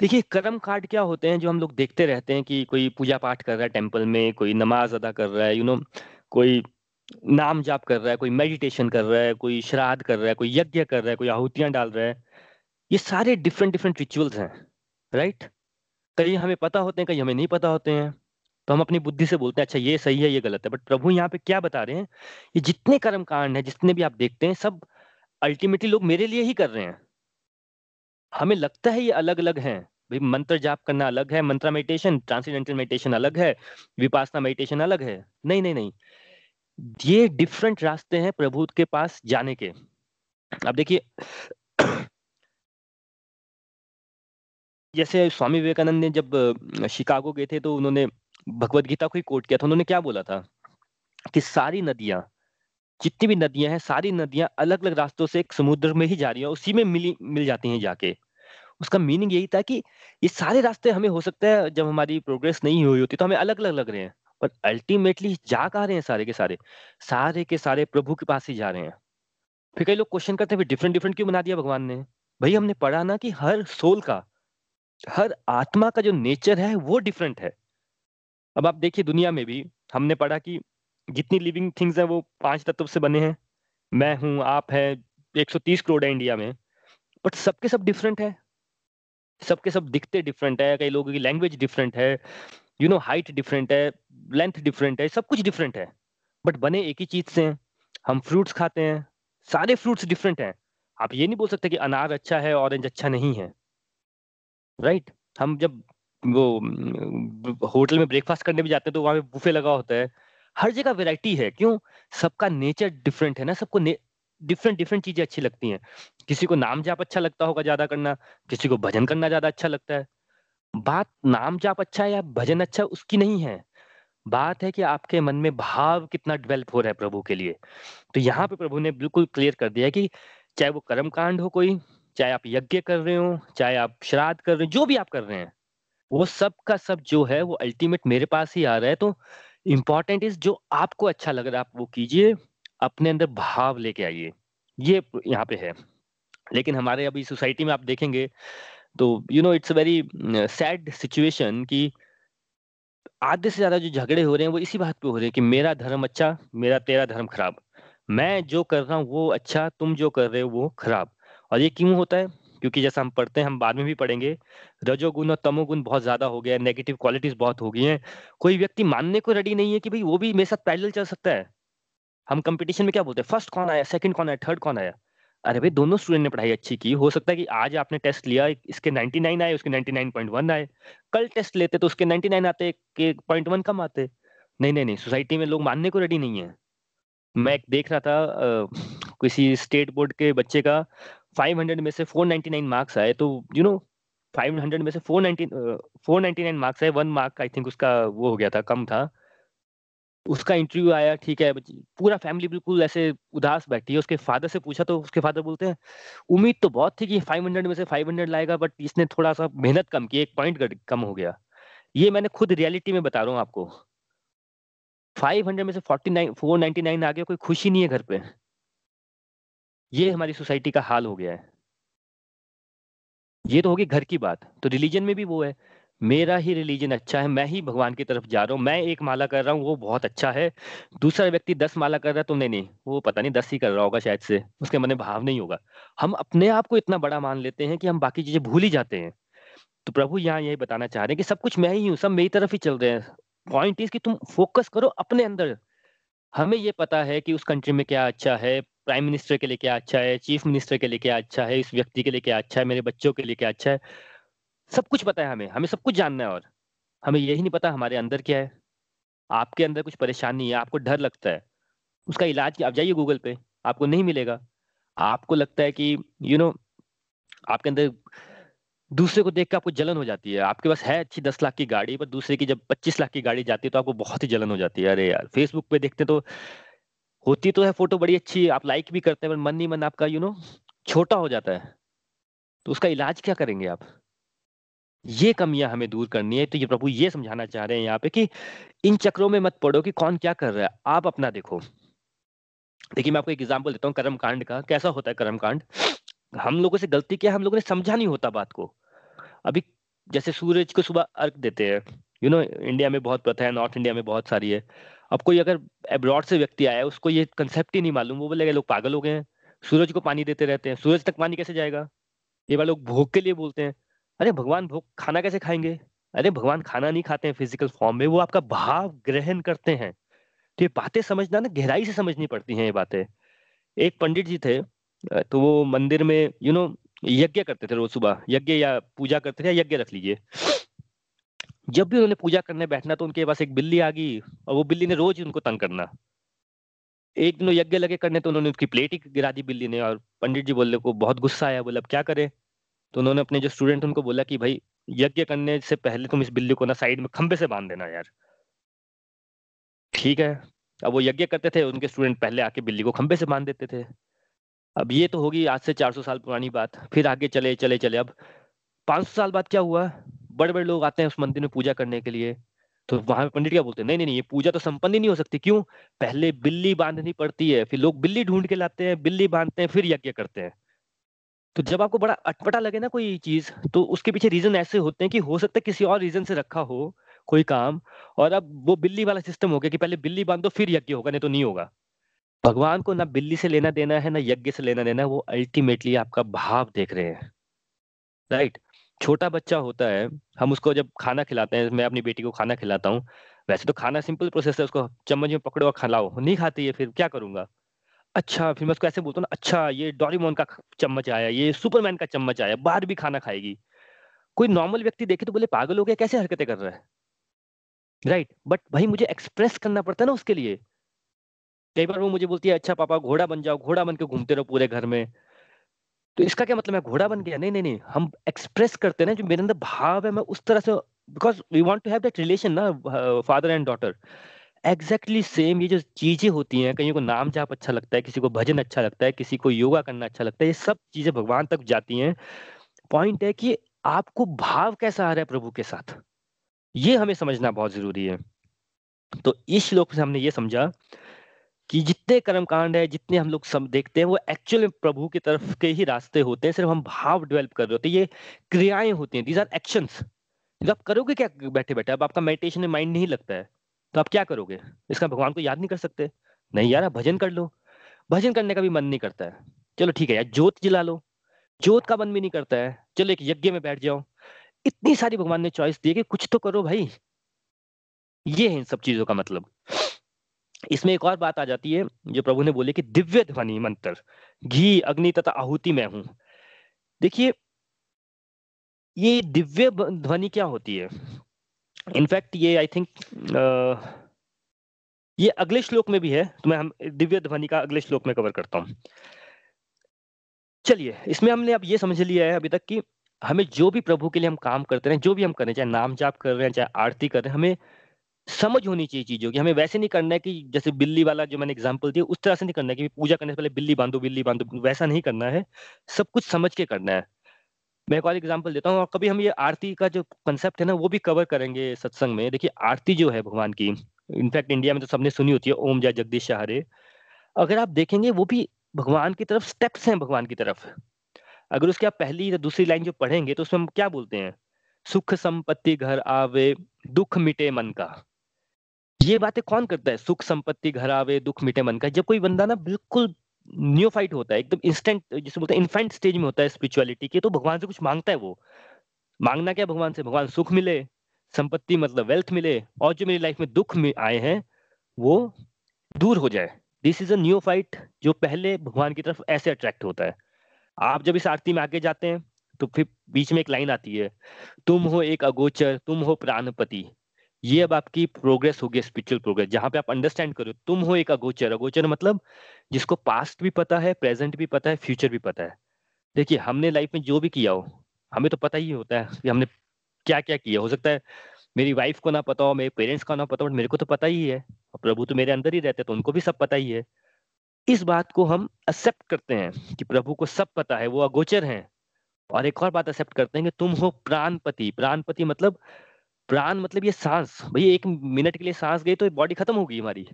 [SPEAKER 1] देखिए कर्म कांड क्या होते हैं जो हम लोग देखते रहते हैं कि कोई पूजा पाठ कर रहा है टेंपल में, कोई नमाज़ अदा कर रहा है यू नो कोई नाम जाप कर रहा है, कोई मेडिटेशन कर रहा है, कोई श्राद्ध कर रहा है, कोई यज्ञ कर रहा है, कोई आहुतियाँ डाल रहा है, ये सारे डिफरेंट डिफरेंट रिचुअल्स हैं राइट कहीं हमें पता होते हैं, कहीं हमें नहीं पता होते हैं तो हम अपनी बुद्धि से बोलते हैं अच्छा ये सही है, ये गलत है। बट प्रभु यहाँ पे क्या बता रहे हैं, ये जितने कर्म कांड है, जितने भी आप देखते हैं, सब अल्टीमेटली लोग मेरे लिए ही कर रहे हैं। हमें लगता है ये अलग अलग हैं। भाई, मंत्र जाप करना अलग है, मंत्रा मेडिटेशन ट्रांसीडेंटल मेडिटेशन अलग है, विपासना मेडिटेशन अलग है। नहीं नहीं नहीं। ये डिफरेंट रास्ते हैं प्रभु के पास जाने के। अब देखिए, जैसे स्वामी विवेकानंद ने जब शिकागो गए थे तो उन्होंने भगवत गीता को ही कोट किया था। उन्होंने क्या बोला था? कि सारी नदियाँ, जितनी भी नदियाँ हैं, सारी नदियाँ अलग अलग रास्तों से एक समुद्र में ही जा रही है, उसी में मिली, मिल जाती हैं जाके। उसका मीनिंग यही था कि ये सारे रास्ते हमें हो सकता है जब हमारी प्रोग्रेस नहीं हुई होती तो हमें अलग अलग लग रहे हैं। पर अल्टीमेटली जा कहा रहे हैं सारे के सारे? सारे के सारे प्रभु के पास ही जा रहे हैं। फिर कई लोग क्वेश्चन करते हैं डिफरेंट डिफरेंट क्यों बना दिया भगवान ने? भाई, हमने पढ़ा ना कि हर सोल का, हर आत्मा का जो नेचर है, वो डिफरेंट है। अब आप देखिए दुनिया में भी हमने पढ़ा कि जितनी लिविंग थिंग्स है, वो पाँच तत्व से बने हैं। मैं हूँ, आप है 130 करोड़ है इंडिया में। बट सबके सब डिफरेंट है। सबके सब दिखते डिफरेंट है। कई लोगों की लैंग्वेज डिफरेंट है। यू नो हाइट डिफरेंट है। लेंथ डिफरेंट है, सब कुछ डिफरेंट है। बट बने एक ही चीज़ से हैं हम फ्रूट्स खाते हैं, सारे फ्रूट्स डिफरेंट हैं। आप ये नहीं बोल सकते कि अनार अच्छा है ऑरेंज अच्छा नहीं है। Right right? हम जब वो होटल में ब्रेकफास्ट करने भी जाते हैं तो वहाँ पे बुफे लगा होता है। हर जगह वैरायटी है, क्यों? सबका नेचर डिफरेंट है ना, सबको डिफरेंट डिफरेंट चीज़ें अच्छी लगती हैं। किसी को नाम जाप अच्छा लगता होगा ज़्यादा करना, किसी को भजन करना ज़्यादा अच्छा लगता है। बात नाम जाप अच्छा है या भजन अच्छा उसकी नहीं है। बात है कि आपके मन में भाव कितना डेवलप हो रहा है प्रभु के लिए। तो यहाँ पे प्रभु ने बिल्कुल क्लियर कर दिया कि चाहे वो कर्म कांड हो कोई, चाहे आप यज्ञ कर रहे हो, चाहे आप श्राद्ध कर रहे हो, जो भी आप कर रहे हैं, वो सब का सब जो है, वो अल्टीमेट मेरे पास ही आ रहा है। तो इम्पोर्टेंट इज़ जो आपको अच्छा लग रहा है, आप वो कीजिए, अपने अंदर भाव लेके आइए। ये यहाँ पे है। लेकिन हमारे अभी सोसाइटी में आप देखेंगे तो you know it's very sad situation कि आधे से ज़्यादा जो झगड़े हो रहे हैं, वो इसी बात पे हो रहे हैं कि मेरा धर्म अच्छा मेरा तेरा धर्म खराब। मैं जो कर रहा हूँ, वो अच्छा तुम जो कर रहे हो, वो खराब। और ये क्यों होता है? क्योंकि जैसा हम पढ़ते हैं, हम बाद में भी पढ़ेंगे, रजोगुण और तमोगुण बहुत ज़्यादा हो गया है नेगेटिव क्वालिटीज बहुत हो गई हैं। कोई व्यक्ति मानने को रेडी नहीं है कि भाई वो भी मेरे साथ पैदल चल सकता है। हम कंपटीशन में क्या बोलते हैं? फ़र्स्ट कौन आया? सेकंड कौन आया? थर्ड कौन आया? अरे भाई दोनों स्टूडेंट ने पढ़ाई अच्छी की। हो सकता है कि आज आपने टेस्ट लिया इसके 99 आए उसके 99.1 आए। कल टेस्ट लेते तो उसके 99 आते के पॉइंट वन कम आते। नहीं नहीं नहीं सोसाइटी में लोग मानने को रेडी नहीं है। मैं एक देख रहा था आ, किसी स्टेट बोर्ड के बच्चे का 500 में से 499 मार्क्स आए तो यू नो 500 में से 490 499 मार्क्स आए वन मार्क आई थिंक उसका वो हो गया था कम था। उसका इंटरव्यू आया, ठीक है पूरा फैमिली बिल्कुल ऐसे उदास बैठी है, उसके फादर से पूछा तो उसके फादर बोलते हैं, उम्मीद तो बहुत थी कि 500 में से 500 लाएगा बट इसने थोड़ा सा मेहनत कम की, एक पॉइंट कम हो गया। ये मैंने खुद रियलिटी में बता रहा हूँ आपको। 500 में से 49 499 आ गया, कोई खुशी नहीं है घर पे। ये हमारी सोसाइटी का हाल हो गया है। ये तो होगी घर की बात तो रिलीजन में भी वो है। मेरा ही रिलीजन अच्छा है, मैं ही भगवान की तरफ़ जा रहा हूँ, मैं एक माला कर रहा हूँ, वो बहुत अच्छा है। दूसरा व्यक्ति दस माला कर रहा है तो नहीं नहीं, वो पता नहीं दस ही कर रहा होगा शायद से, उसके मन में भाव नहीं होगा। हम अपने आप को इतना बड़ा मान लेते हैं कि हम बाकी चीज़ें भूल ही जाते हैं। तो प्रभु यहाँ यही बताना चाह रहे हैं कि सब कुछ मैं ही हूँ, सब मेरी तरफ़ ही चल रहे हैं। पॉइंट इज़ कि तुम फोकस करो अपने अंदर। हमें ये पता है कि उस कंट्री में क्या अच्छा है प्राइम मिनिस्टर के लिए क्या अच्छा है चीफ मिनिस्टर के लिए क्या अच्छा है, इस व्यक्ति के लिए क्या अच्छा है, मेरे बच्चों के लिए क्या अच्छा है। सब कुछ पता है हमें हमें सब कुछ जानना है और हमें यही नहीं पता हमारे अंदर क्या है। आपके अंदर कुछ परेशानी है, आपको डर लगता है, उसका इलाज आप जाइए गूगल पे, आपको नहीं मिलेगा। आपको लगता है कि यू नो आपके अंदर दूसरे को देख के आपको जलन हो जाती है। आपके पास है अच्छी दस लाख की गाड़ी, पर दूसरे की जब पच्चीस लाख की गाड़ी जाती है तो आपको बहुत ही जलन हो जाती है। अरे यार फेसबुक पे देखते तो होती तो है फ़ोटो बड़ी अच्छी, आप लाइक भी करते हैं, पर मन नहीं, मन आपका यू नो छोटा हो जाता है। तो उसका इलाज क्या करेंगे आप? ये कमियाँ हमें दूर करनी है। तो ये प्रभु ये समझाना चाह रहे हैं यहाँ पे कि इन चक्रों में मत पड़ो कि कौन क्या कर रहा है। आप अपना देखो। देखिए, मैं आपको एक एग्जांपल देता हूँ कर्म कांड का। कैसा होता है कर्म कांड हम लोगों से गलती क्या है हम लोगों ने समझा नहीं होता बात को। अभी जैसे सूरज को सुबह अर्घ देते हैं। यू नो इंडिया में बहुत प्रथा है नॉर्थ इंडिया में बहुत सारी है। अब कोई अगर अब्रॉड से व्यक्ति आया है उसको ये कंसेप्ट ही नहीं मालूम। वो बोलेगा, लोग पागल हो गए हैं। सूरज को पानी देते रहते हैं। सूरज तक पानी कैसे जाएगा? ये बार लोग भोग के लिए बोलते हैं। अरे भगवान भोग खाना कैसे खाएँगे? अरे भगवान खाना नहीं खाते हैं फ़िज़िकल फॉर्म में, वो आपका भाव ग्रहण करते हैं। तो ये बातें समझना ना, गहराई से समझनी पड़ती हैं ये बातें। एक पंडित जी थे तो वो मंदिर में यू नो यज्ञ करते थे रोज सुबह। यज्ञ या पूजा करते थे यज्ञ रख लीजिए। जब भी उन्होंने पूजा करने बैठना तो उनके पास एक बिल्ली आ गई और वो बिल्ली ने रोज उनको तंग करना। एक दिन यज्ञ लगे करने तो उन्होंने उसकी प्लेट ही गिरा दी बिल्ली ने और पंडित जी बोले को बहुत गुस्सा आया, बोले, अब क्या करे? तो उन्होंने अपने जो स्टूडेंट उनको बोला कि भाई, यज्ञ करने से पहले तुम इस बिल्ली को ना साइड में खंबे से बाँध देना यार। ठीक है। अब वो यज्ञ करते थे, उनके स्टूडेंट पहले आके बिल्ली को खंबे से बाँध देते थे। अब ये तो होगी आज से 400 साल पुरानी बात। फिर आगे चले चले चले। अब 500 साल बाद क्या हुआ? बड़े बड़े लोग आते हैं उस मंदिर में पूजा करने के लिए। तो वहाँ पंडित क्या बोलते हैं? नहीं नहीं नहीं, ये पूजा तो संपन्न ही नहीं हो सकती। क्यों? पहले बिल्ली बांधनी पड़ती है, फिर लोग बिल्ली ढूंढ के लाते हैं, बिल्ली बांधते हैं, फिर यज्ञ करते हैं। तो जब आपको बड़ा अटपटा लगे ना कोई चीज़ तो उसके पीछे रीजन ऐसे होते हैं कि हो सकता है किसी और रीजन से रखा हो कोई काम और अब वो बिल्ली वाला सिस्टम हो गया कि पहले बिल्ली बांधो, फिर यज्ञ होगा, नहीं तो नहीं होगा। भगवान को ना बिल्ली से लेना देना है, ना यज्ञ से लेना देना है, वो अल्टीमेटली आपका भाव देख रहे हैं। राइट छोटा बच्चा होता है, हम उसको जब खाना खिलाते हैं, मैं अपनी बेटी को खाना खिलाता हूँ, वैसे तो खाना सिंपल प्रोसेस है, उसको चम्मच में पकड़ो और खिलाओ, नहीं खाती है फिर क्या करूँगा? अच्छा फिर मैं उसको ऐसे बोलता हूँ ना अच्छा ये डोरीमोन का चम्मच आया, ये सुपरमैन का चम्मच आया बाहर भी खाना खाएगी। कोई नॉर्मल व्यक्ति देखे तो बोले, पागल हो गया, कैसे हरकतें कर रहा है? Right right. बट भाई मुझे एक्सप्रेस करना पड़ता है ना उसके लिए। कई बार वो मुझे बोलती है अच्छा पापा, घोड़ा बन जाओ, घोड़ा बन के घूमते रहो पूरे घर में। तो इसका क्या मतलब है? घोड़ा बन गया? नहीं नहीं नहीं, हम एक्सप्रेस करते हैं जो मेरे अंदर भाव है, मैं उस तरह से because we want to have that relation ना father and daughter exactly exactly same ये जो चीज़ें होती हैं कहीं को नाम जाप अच्छा लगता है, किसी को भजन अच्छा लगता है, किसी को योगा करना अच्छा लगता है, ये सब चीज़ें भगवान तक जाती हैं। पॉइंट है कि आपको भाव कैसा आ रहा है प्रभु के साथ? ये हमें समझना बहुत ज़रूरी है। तो इस श्लोक से हमने ये समझा कि जितने कर्म कांड है, जितने हम लोग सब देखते हैं, वो एक्चुअल प्रभु की तरफ़ के ही रास्ते होते हैं, सिर्फ़ हम भाव डेवलप कर रहे होते हैं, ये क्रियाएँ होती हैं दीज आर एक्शंस आप करोगे क्या बैठे बैठे अब आपका मेडिटेशन में माइंड नहीं लगता है। तो आप क्या करोगे? इसका भगवान को याद नहीं कर सकते? नहीं यार, आप भजन कर लो। भजन करने का भी मन नहीं करता है। चलो ठीक है यार जोत जला लो। जोत का मन भी नहीं करता है। चलो एक यज्ञ में बैठ जाओ। इतनी सारी भगवान ने चॉइस दी कि कुछ तो करो भाई। ये है इन सब चीज़ों का मतलब। इसमें एक और बात आ जाती है, जो प्रभु ने बोले कि दिव्य ध्वनि मंत्र, घी, अग्नि तथा आहुति में हूँ। देखिए, ये दिव्य ध्वनि क्या होती है? इनफैक्ट ये आई थिंक ये अगले श्लोक में भी है तो मैं हम, दिव्य ध्वनि का अगले श्लोक में कवर करता हूँ। चलिए, इसमें हमने अब ये समझ लिया है अभी तक कि हमें जो भी प्रभु के लिए हम काम करते रहे जो भी हम कर रहे हैं, चाहे नाम जाप कर रहे हैं, चाहे आरती कर रहे हैं, हमें समझ होनी चाहिए चीज़ों की। हमें वैसे नहीं करना है कि जैसे बिल्ली वाला जो मैंने एग्ज़ाम्पल दिया, उस तरह से नहीं करना है कि पूजा करने से पहले बिल्ली बांधो बिल्ली बांधो, वैसा नहीं करना है। सब कुछ समझ के करना है। मैं एक और एग्ज़ाम्पल देता हूँ, और कभी हम ये आरती का जो कंसेप्ट है ना, वो भी कवर करेंगे सत्संग में। देखिए, आरती जो है भगवान की इनफैक्ट इंडिया में तो सबने सुनी होती है, ओम जय जगदीश हरे। अगर आप देखेंगे, वो भी भगवान की तरफ़ स्टेप्स हैं भगवान की तरफ़। अगर उसके आप पहली या दूसरी लाइन जो पढ़ेंगे तो उसमें हम क्या बोलते हैं? सुख संपत्ति घर आवे, दुख मिटे मन का। ये बातें कौन करता है? सुख संपत्ति घर आवे, दुख मिटे मन का। जब कोई बंदा ना बिल्कुल न्यूफाइट होता है, एकदम इंस्टेंट जिसे बोलते हैं इन्फेंट स्टेज में होता है स्पिरिचुअलिटी के तो भगवान से कुछ माँगता है वो। मांगना क्या भगवान से? भगवान सुख मिले, संपत्ति मतलब वेल्थ मिले, और जो मेरी लाइफ में दुख में आए हैं, वो दूर हो जाए। दिस इज़ अ फाइट जो पहले भगवान की तरफ़ ऐसे अट्रैक्ट होता है। आप जब इस आरती में आगे जाते हैं तो फिर बीच में एक लाइन आती है, तुम हो एक अगोचर, तुम हो प्राणपति। ये अब आपकी प्रोग्रेस होगी स्पिरिचुअल प्रोग्रेस जहाँ पे आप अंडरस्टैंड करो तुम हो एक अगोचर। अगोचर मतलब जिसको पास्ट भी पता है प्रेजेंट भी पता है फ्यूचर भी पता है। देखिए, हमने लाइफ में जो भी किया हो, हमें तो पता ही होता है कि हमने क्या क्या किया। हो सकता है मेरी वाइफ को ना पता हो, मेरे पेरेंट्स का ना पता हो मेरे को तो पता ही है। और प्रभु तो मेरे अंदर ही रहते हैं तो उनको भी सब पता ही है। इस बात को हम एक्सेप्ट करते हैं कि प्रभु को सब पता है, वो अगोचर हैं। और एक और बात एक्सेप्ट करते हैं कि तुम हो प्राणपति। प्राणपति मतलब प्राण मतलब ये सांस भैया एक मिनट के लिए सांस गई तो बॉडी खत्म होगी हमारी।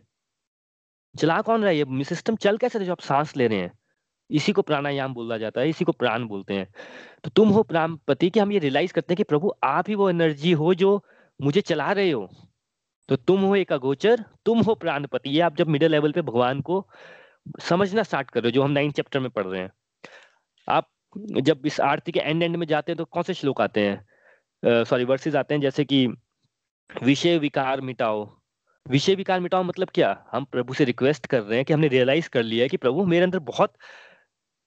[SPEAKER 1] चला कौन रहा है? ये सिस्टम चल कैसे जो आप सांस ले रहे हैं? इसी को प्राणायाम बोला जाता है, इसी को प्राण बोलते हैं। तो तुम हो प्राणपति कि हम ये रियलाइज़ करते हैं कि प्रभु, आप ही वो एनर्जी हो जो मुझे चला रहे हो। तो तुम हो एक अगोचर, तुम हो प्राणपति ये आप जब मिडिल लेवल पे भगवान को समझना स्टार्ट कर रहे हो, जो हम नाइन्थ चैप्टर में पढ़ रहे हैं। आप जब इस आरती के एंड एंड में जाते हैं तो कौन से श्लोक आते हैं? सॉरी वर्सेस आते हैं जैसे कि विषय विकार मिटाओ। विषय विकार मिटाओ मतलब क्या? हम प्रभु से रिक्वेस्ट कर रहे हैं कि हमने रियलाइज़ कर लिया है कि प्रभु मेरे अंदर बहुत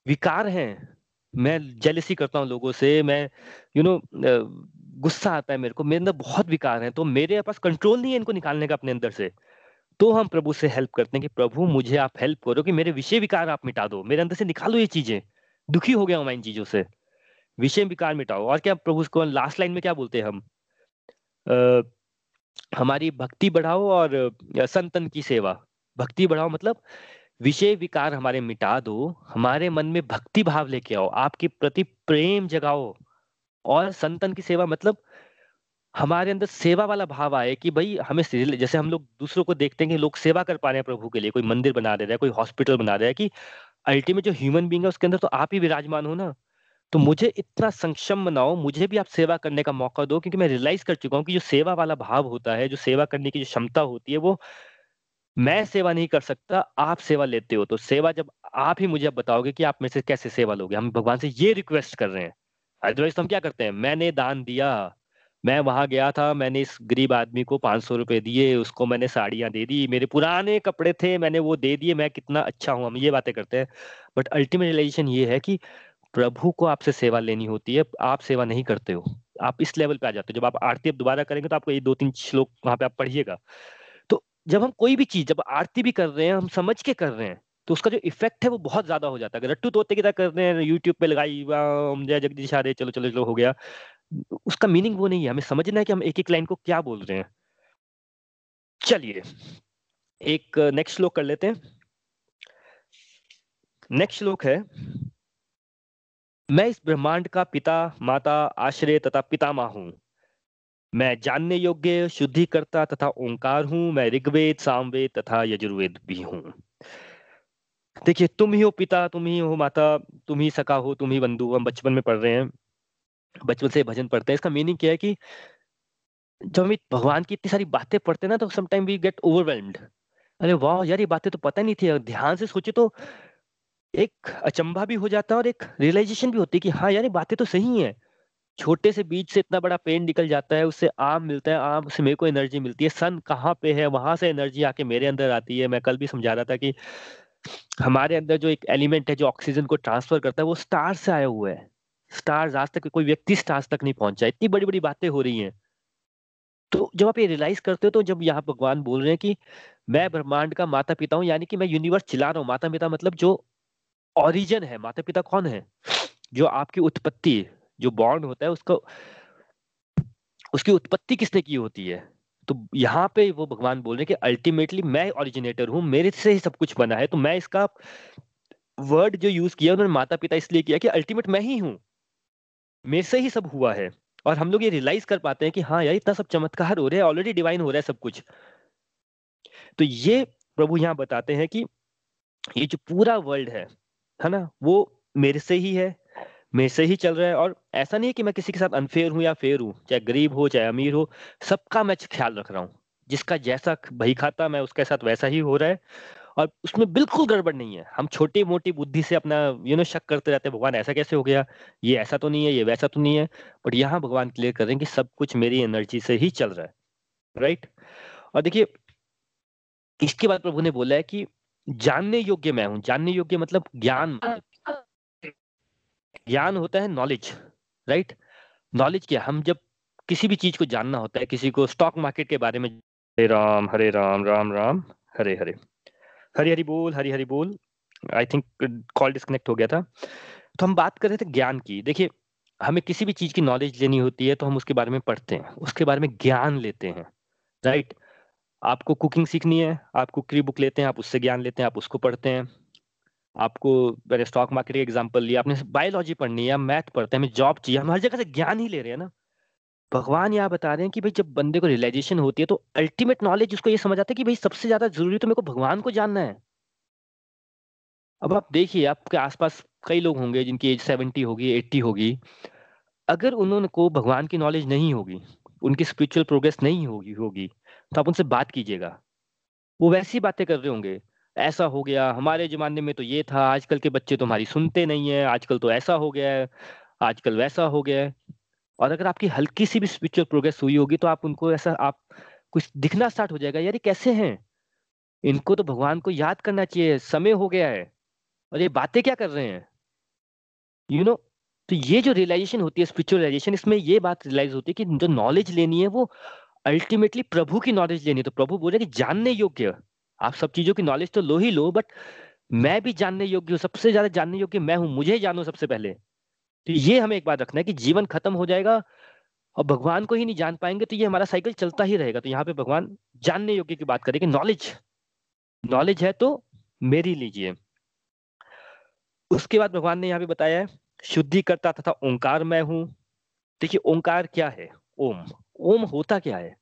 [SPEAKER 1] विकार हैं। मैं जेलसी करता हूँ लोगों से मैं यू you नो know, गुस्सा आता है मेरे को मेरे अंदर बहुत विकार हैं तो मेरे पास कंट्रोल नहीं है इनको निकालने का अपने अंदर से। तो हम प्रभु से हेल्प करते हैं कि प्रभु मुझे आप हेल्प करो कि मेरे विषय विकार आप मिटा दो मेरे अंदर से निकालो ये चीज़ें। दुखी हो गया हूँ मैं इन चीज़ों से। विषय विकार मिटाओ। और क्या प्रभु को लास्ट लाइन में क्या बोलते हैं हम? आ, हमारी भक्ति बढ़ाओ और संतन की सेवा। भक्ति बढ़ाओ मतलब विषय विकार हमारे मिटा दो हमारे मन में भक्ति भाव लेके आओ आपके प्रति प्रेम जगाओ। और संतन की सेवा मतलब हमारे अंदर सेवा वाला भाव आए कि भाई हमें जैसे हम लोग दूसरों को देखते हैं कि लोग सेवा कर पा रहे हैं प्रभु के लिए कोई मंदिर बना दे रहा है कोई हॉस्पिटल बना रहा है कि अल्टीमेट जो ह्यूमन बींग है उसके अंदर तो आप ही विराजमान हो ना। तो मुझे इतना संक्षम बनाओ मुझे भी आप सेवा करने का मौका दो, क्योंकि मैं रियलाइज़ कर चुका हूँ कि जो सेवा वाला भाव होता है, जो सेवा करने की जो क्षमता होती है, वो मैं सेवा नहीं कर सकता, आप सेवा लेते हो। तो सेवा जब आप ही मुझे बताओगे कि आप मेरे से कैसे सेवा लोगे, हम भगवान से ये रिक्वेस्ट कर रहे हैं। अदरवाइज़ तो हम क्या करते हैं? मैंने दान दिया, मैं वहाँ गया था, मैंने इस गरीब आदमी को पाँच सौ रुपए दिए, उसको मैंने साड़ियाँ दे दी, मेरे पुराने कपड़े थे, मैंने वो दे दिए, मैं कितना अच्छा हूँ, हम ये बातें करते हैं। बट अल्टीमेट रिलेशन ये है कि प्रभु को आपसे सेवा लेनी होती है, आप सेवा नहीं करते हो। आप इस लेवल पे आ जाते हो। जब आप आरती अब दोबारा करेंगे तो आपको ये दो तीन श्लोक वहाँ पे आप पढ़िएगा। तो जब हम कोई भी चीज़, जब आरती भी कर रहे हैं, हम समझ के कर रहे हैं तो उसका जो इफ़ेक्ट है वो बहुत ज़्यादा हो जाता है। रट्टू तोते की तरह कर रहे हैं यूट्यूब पे लगाई जय जगदीश आरे चलो चलो चलो, हो गया। उसका मीनिंग वो नहीं है। हमें समझना है कि हम एक एक लाइन को क्या बोल रहे हैं। चलिए, एक नेक्स्ट श्लोक कर लेते हैं। नेक्स्ट श्लोक है मैं इस ब्रह्मांड का पिता, माता, आश्रय तथा पितामह हूँ। मैं जानने योग्य, शुद्धिकर्ता तथा ओंकार हूँ। मैं ऋग्वेद, सामवेद तथा यजुर्वेद भी हूँ। देखिए, तुम ही हो पिता, तुम ही हो माता, तुम ही सका हो, तुम ही बंधु, हम बचपन में पढ़ रहे हैं। बचपन से भजन पढ़ते हैं। इसका मीनिंग क्या है कि जब हम भगवान की इतनी सारी बातें पढ़ते हैं ना तो समटाइम वी गेट ओवरवेल्म्ड अरे वाह, यार, ये बातें तो पता नहीं थी। ध्यान से सोचे तो एक अचंभा भी हो जाता है और एक रियलाइजेशन भी होती है कि हाँ यार बातें तो सही है। छोटे से बीज से इतना बड़ा पेन निकल जाता है, उससे आम मिलता है, आम से मेरे को एनर्जी मिलती है। सन कहाँ पे है, वहाँ से एनर्जी आके मेरे अंदर आती है। मैं कल भी समझा रहा था कि हमारे अंदर जो एक एलिमेंट है, जो ऑक्सीजन को ट्रांसफ़र करता है, वो स्टार से आया हुआ है। स्टार्स आज तक कोई व्यक्ति स्टार्स तक नहीं पहुँचा इतनी बड़ी बड़ी बातें हो रही हैं। तो जब आप ये रियलाइज़ करते हो तो जब यहाँ भगवान बोल रहे हैं कि मैं ब्रह्मांड का माता पिता हूँ, यानी कि मैं यूनिवर्स चला रहा हूँ। माता पिता मतलब जो ओरिजिन है माता पिता कौन है? जो आपकी उत्पत्ति, जो बॉन्ड होता है, उसको, उसकी उत्पत्ति किसने की होती है? तो यहाँ पे वो भगवान बोल रहे हैं कि अल्टीमेटली मैं ओरिजिनेटर हूँ, मेरे से ही सब कुछ बना है तो मैं इसका वर्ड जो यूज़ किया, उन्होंने माता पिता इसलिए किया कि अल्टीमेट मैं ही हूँ। मेरे से ही सब हुआ है, और हम लोग ये रियलाइज़ कर पाते हैं कि हाँ यार, इतना सब चमत्कार हो रहा है ऑलरेडी डिवाइन हो रहा है सब कुछ। तो ये प्रभु यहाँ बताते हैं कि ये जो पूरा वर्ल्ड है है ना? वो मेरे से ही है, मेरे से ही चल रहा है और ऐसा नहीं है कि मैं किसी के साथ अनफेयर हूँ या फेयर हूँ, चाहे गरीब हो, चाहे अमीर हो, सबका मैं ख्याल रख रहा हूँ। जिसका जैसा बही खाता मैं उसके साथ वैसा ही हो रहा है और उसमें बिल्कुल गड़बड़ नहीं है। हम छोटी मोटी बुद्धि से अपना यू नो शक करते रहते हैं, भगवान ऐसा कैसे हो गया? ये ऐसा तो नहीं है, ये वैसा तो नहीं है। बट यहाँ भगवान क्लियर कर रहे हैं कि सब कुछ मेरी एनर्जी से ही चल रहा है राइट और देखिए, इसके बाद प्रभु ने बोला है कि जानने योग्य मैं हूँ। जानने योग्य मतलब ज्ञान। ज्ञान होता है नॉलेज राइट नॉलेज क्या? हम जब किसी भी चीज़ को जानना होता है, किसी को स्टॉक मार्केट के बारे में हरे राम हरे राम राम राम, हरे हरे। हरी हरी बोल, हरी हरी बोल। आई थिंक कॉल डिस्कनेक्ट हो गया था। तो हम बात कर रहे थे ज्ञान की। देखिए, हमें किसी भी चीज़ की नॉलेज लेनी होती है तो हम उसके बारे में पढ़ते हैं, उसके बारे में ज्ञान लेते हैं राइट आपको कुकिंग सीखनी है आप कुकरी बुक लेते हैं, आप उससे ज्ञान लेते हैं, आप उसको पढ़ते हैं। आपको मैंने स्टॉक मार्केट एग्जांपल लिया आपने बायोलॉजी पढ़नी है मैथ पढ़ते हैं, हमें जॉब चाहिए, हम हर जगह से ज्ञान ही ले रहे हैं ना। भगवान यहाँ बता रहे हैं कि भाई जब बंदे को रियलाइजेशन होती है तो अल्टीमेट नॉलेज उसको ये समझ आता है कि भाई सबसे ज़्यादा ज़रूरी तो मेरे को भगवान को जानना है। अब आप देखिए, आपके आसपास कई लोग होंगे जिनकी एज सेवेंटी होगी एट्टी होगी। अगर उन्होंने को भगवान की नॉलेज नहीं होगी, उनकी स्पिरिचुअल प्रोग्रेस नहीं होगी होगी तो आप उनसे बात कीजिएगा। वो वैसी बातें कर रहे होंगे ऐसा हो गया हमारे जमाने में तो ये था आजकल के बच्चे तो हमारी सुनते नहीं है आजकल तो ऐसा हो गया है आजकल वैसा हो गया है। और अगर आपकी हल्की सी भी स्पिरिचुअल प्रोग्रेस हुई होगी तो आप उनको ऐसा आप कुछ दिखना स्टार्ट हो जाएगा यार ये कैसे हैं? इनको तो भगवान को याद करना चाहिए समय हो गया है और ये बातें क्या कर रहे हैं? यू you नो know, तो ये जो रियलाइजेशन होती है स्पिरिचुअलाइजेशन इसमें ये बात रियलाइज़ होती है कि जो नॉलेज लेनी है वो अल्टीमेटली प्रभु की नॉलेज लेनी तो प्रभु बोले कि जानने योग्य। आप सब चीज़ों की नॉलेज तो लो ही लो बट मैं भी जानने योग्य हूँ। सबसे ज़्यादा जानने योग्य मैं हूँ। मुझे जानो सबसे पहले। तो ये हमें एक बात रखना है कि जीवन खत्म हो जाएगा और भगवान को ही नहीं जान पाएँगे तो ये हमारा साइकिल चलता ही रहेगा। तो यहाँ पे भगवान जानने योग्य की बात करेंगे। नॉलेज नॉलेज है तो मेरी लीजिए। उसके बाद भगवान ने यहाँ पे बताया है शुद्धि करता तथा ओंकार मैं हूँ। देखिए, ओंकार क्या है? ओम। ओम होता क्या है?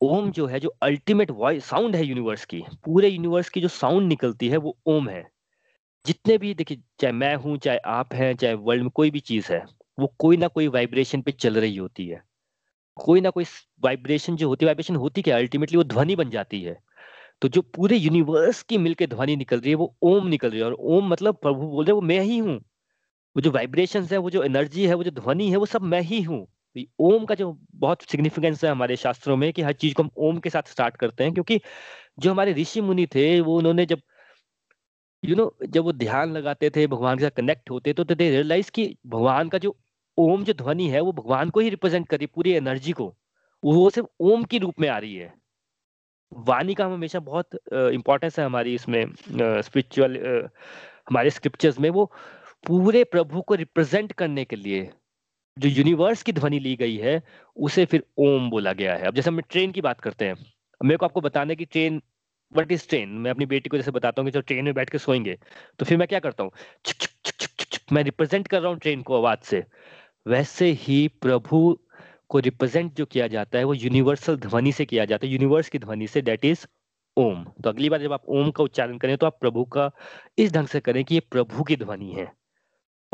[SPEAKER 1] ओम जो है, जो अल्टीमेट वॉइस साउंड है यूनिवर्स की, पूरे यूनिवर्स की जो साउंड निकलती है, वो ओम है। जितने भी, देखिए, चाहे मैं हूँ, चाहे आप हैं, चाहे वर्ल्ड में कोई भी चीज़ है, वो कोई ना कोई वाइब्रेशन पे चल रही होती है। कोई ना कोई वाइब्रेशन जो होती है वाइब्रेशन होती क्या अल्टीमेटली वो ध्वनि बन जाती है। तो जो पूरे यूनिवर्स की मिलके ध्वनि निकल रही है, वो ओम निकल रही है। और ओम मतलब प्रभु बोल रहे वो मैं ही हूँ। वो जो वाइब्रेशन है, वो जो एनर्जी है, वो जो ध्वनि है, वो सब मैं ही हूँ। ओम का जो बहुत सिग्निफिकेंस है हमारे शास्त्रों में कि हर चीज़ को हम ओम के साथ स्टार्ट करते हैं क्योंकि जो हमारे ऋषि मुनि थे वो उन्होंने जब यू you नो know, जब वो ध्यान लगाते थे भगवान के साथ कनेक्ट होते तो दे रियलाइज़ कि भगवान का जो ओम जो ध्वनि है वो भगवान को ही रिप्रेजेंट करी पूरी एनर्जी को। वो सिर्फ़ ओम के रूप में आ रही है। वाणी का हमेशा बहुत इंपॉर्टेंस है हमारी इसमें स्पिरिचुअल हमारे स्क्रिप्चर्स में वो पूरे प्रभु को रिप्रेजेंट करने के लिए जो यूनिवर्स की ध्वनि ली गई है, उसे फिर ओम बोला गया है। अब जैसे हम ट्रेन की बात करते हैं, मेरे को आपको बताना कि ट्रेन वट इज़ ट्रेन मैं अपनी बेटी को जैसे बताता हूँ कि जब ट्रेन में बैठ के सोएँगे तो फिर मैं क्या करता हूँ? मैं रिप्रेजेंट कर रहा हूँ ट्रेन को आवाज़ से। वैसे ही प्रभु को रिप्रेजेंट जो किया जाता है, वो यूनिवर्सल ध्वनि से किया जाता है यूनिवर्स की ध्वनि से दैट इज़ ओम। तो अगली बार जब आप ओम का उच्चारण करें तो आप प्रभु का इस ढंग से करें कि ये प्रभु की ध्वनि है।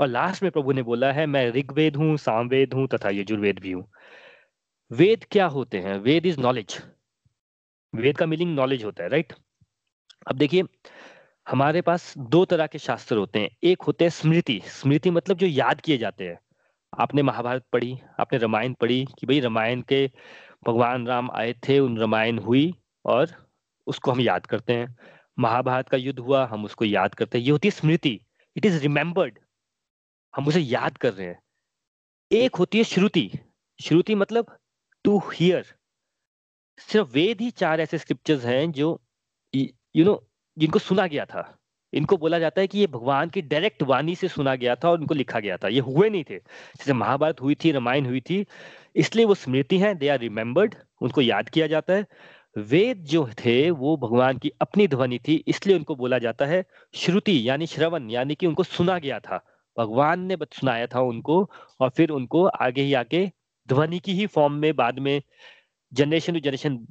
[SPEAKER 1] और लास्ट में प्रभु ने बोला है, मैं ऋग्वेद हूँ, सामवेद हूँ तथा यजुर्वेद भी हूँ. वेद क्या होते हैं? वेद इज़ नॉलेज वेद का मीनिंग नॉलेज होता है राइट अब देखिए, हमारे पास दो तरह के शास्त्र होते हैं। एक होते हैं स्मृति। स्मृति मतलब जो याद किए जाते हैं। आपने महाभारत पढ़ी, आपने रामायण पढ़ी कि भाई रामायण के भगवान राम आए थे, उन रामायण हुई और उसको हम याद करते हैं। महाभारत का युद्ध हुआ, हम उसको याद करते हैं। ये होती है स्मृति। इट इज़ रिमेम्बर्ड हम उसे याद कर रहे हैं। एक होती है श्रुति। श्रुति मतलब टू हियर सिर्फ़ वेद ही चार ऐसे स्क्रिप्चर्स हैं जो यू नो जिनको सुना गया था। इनको बोला जाता है कि ये भगवान की डायरेक्ट वाणी से सुना गया था और इनको लिखा गया था। ये हुए नहीं थे। जैसे महाभारत हुई थी, रामायण हुई थी, इसलिए वो स्मृति हैं दे आर रिमेम्बर्ड उनको याद किया जाता है। वेद जो थे, वो भगवान की अपनी ध्वनि थी, इसलिए उनको बोला जाता है श्रुति, यानी श्रवण, यानी कि उनको सुना गया था। भगवान ने सुनाया था उनको और फिर उनको आगे ही आके ध्वनि की ही फॉर्म में बाद में generation to generation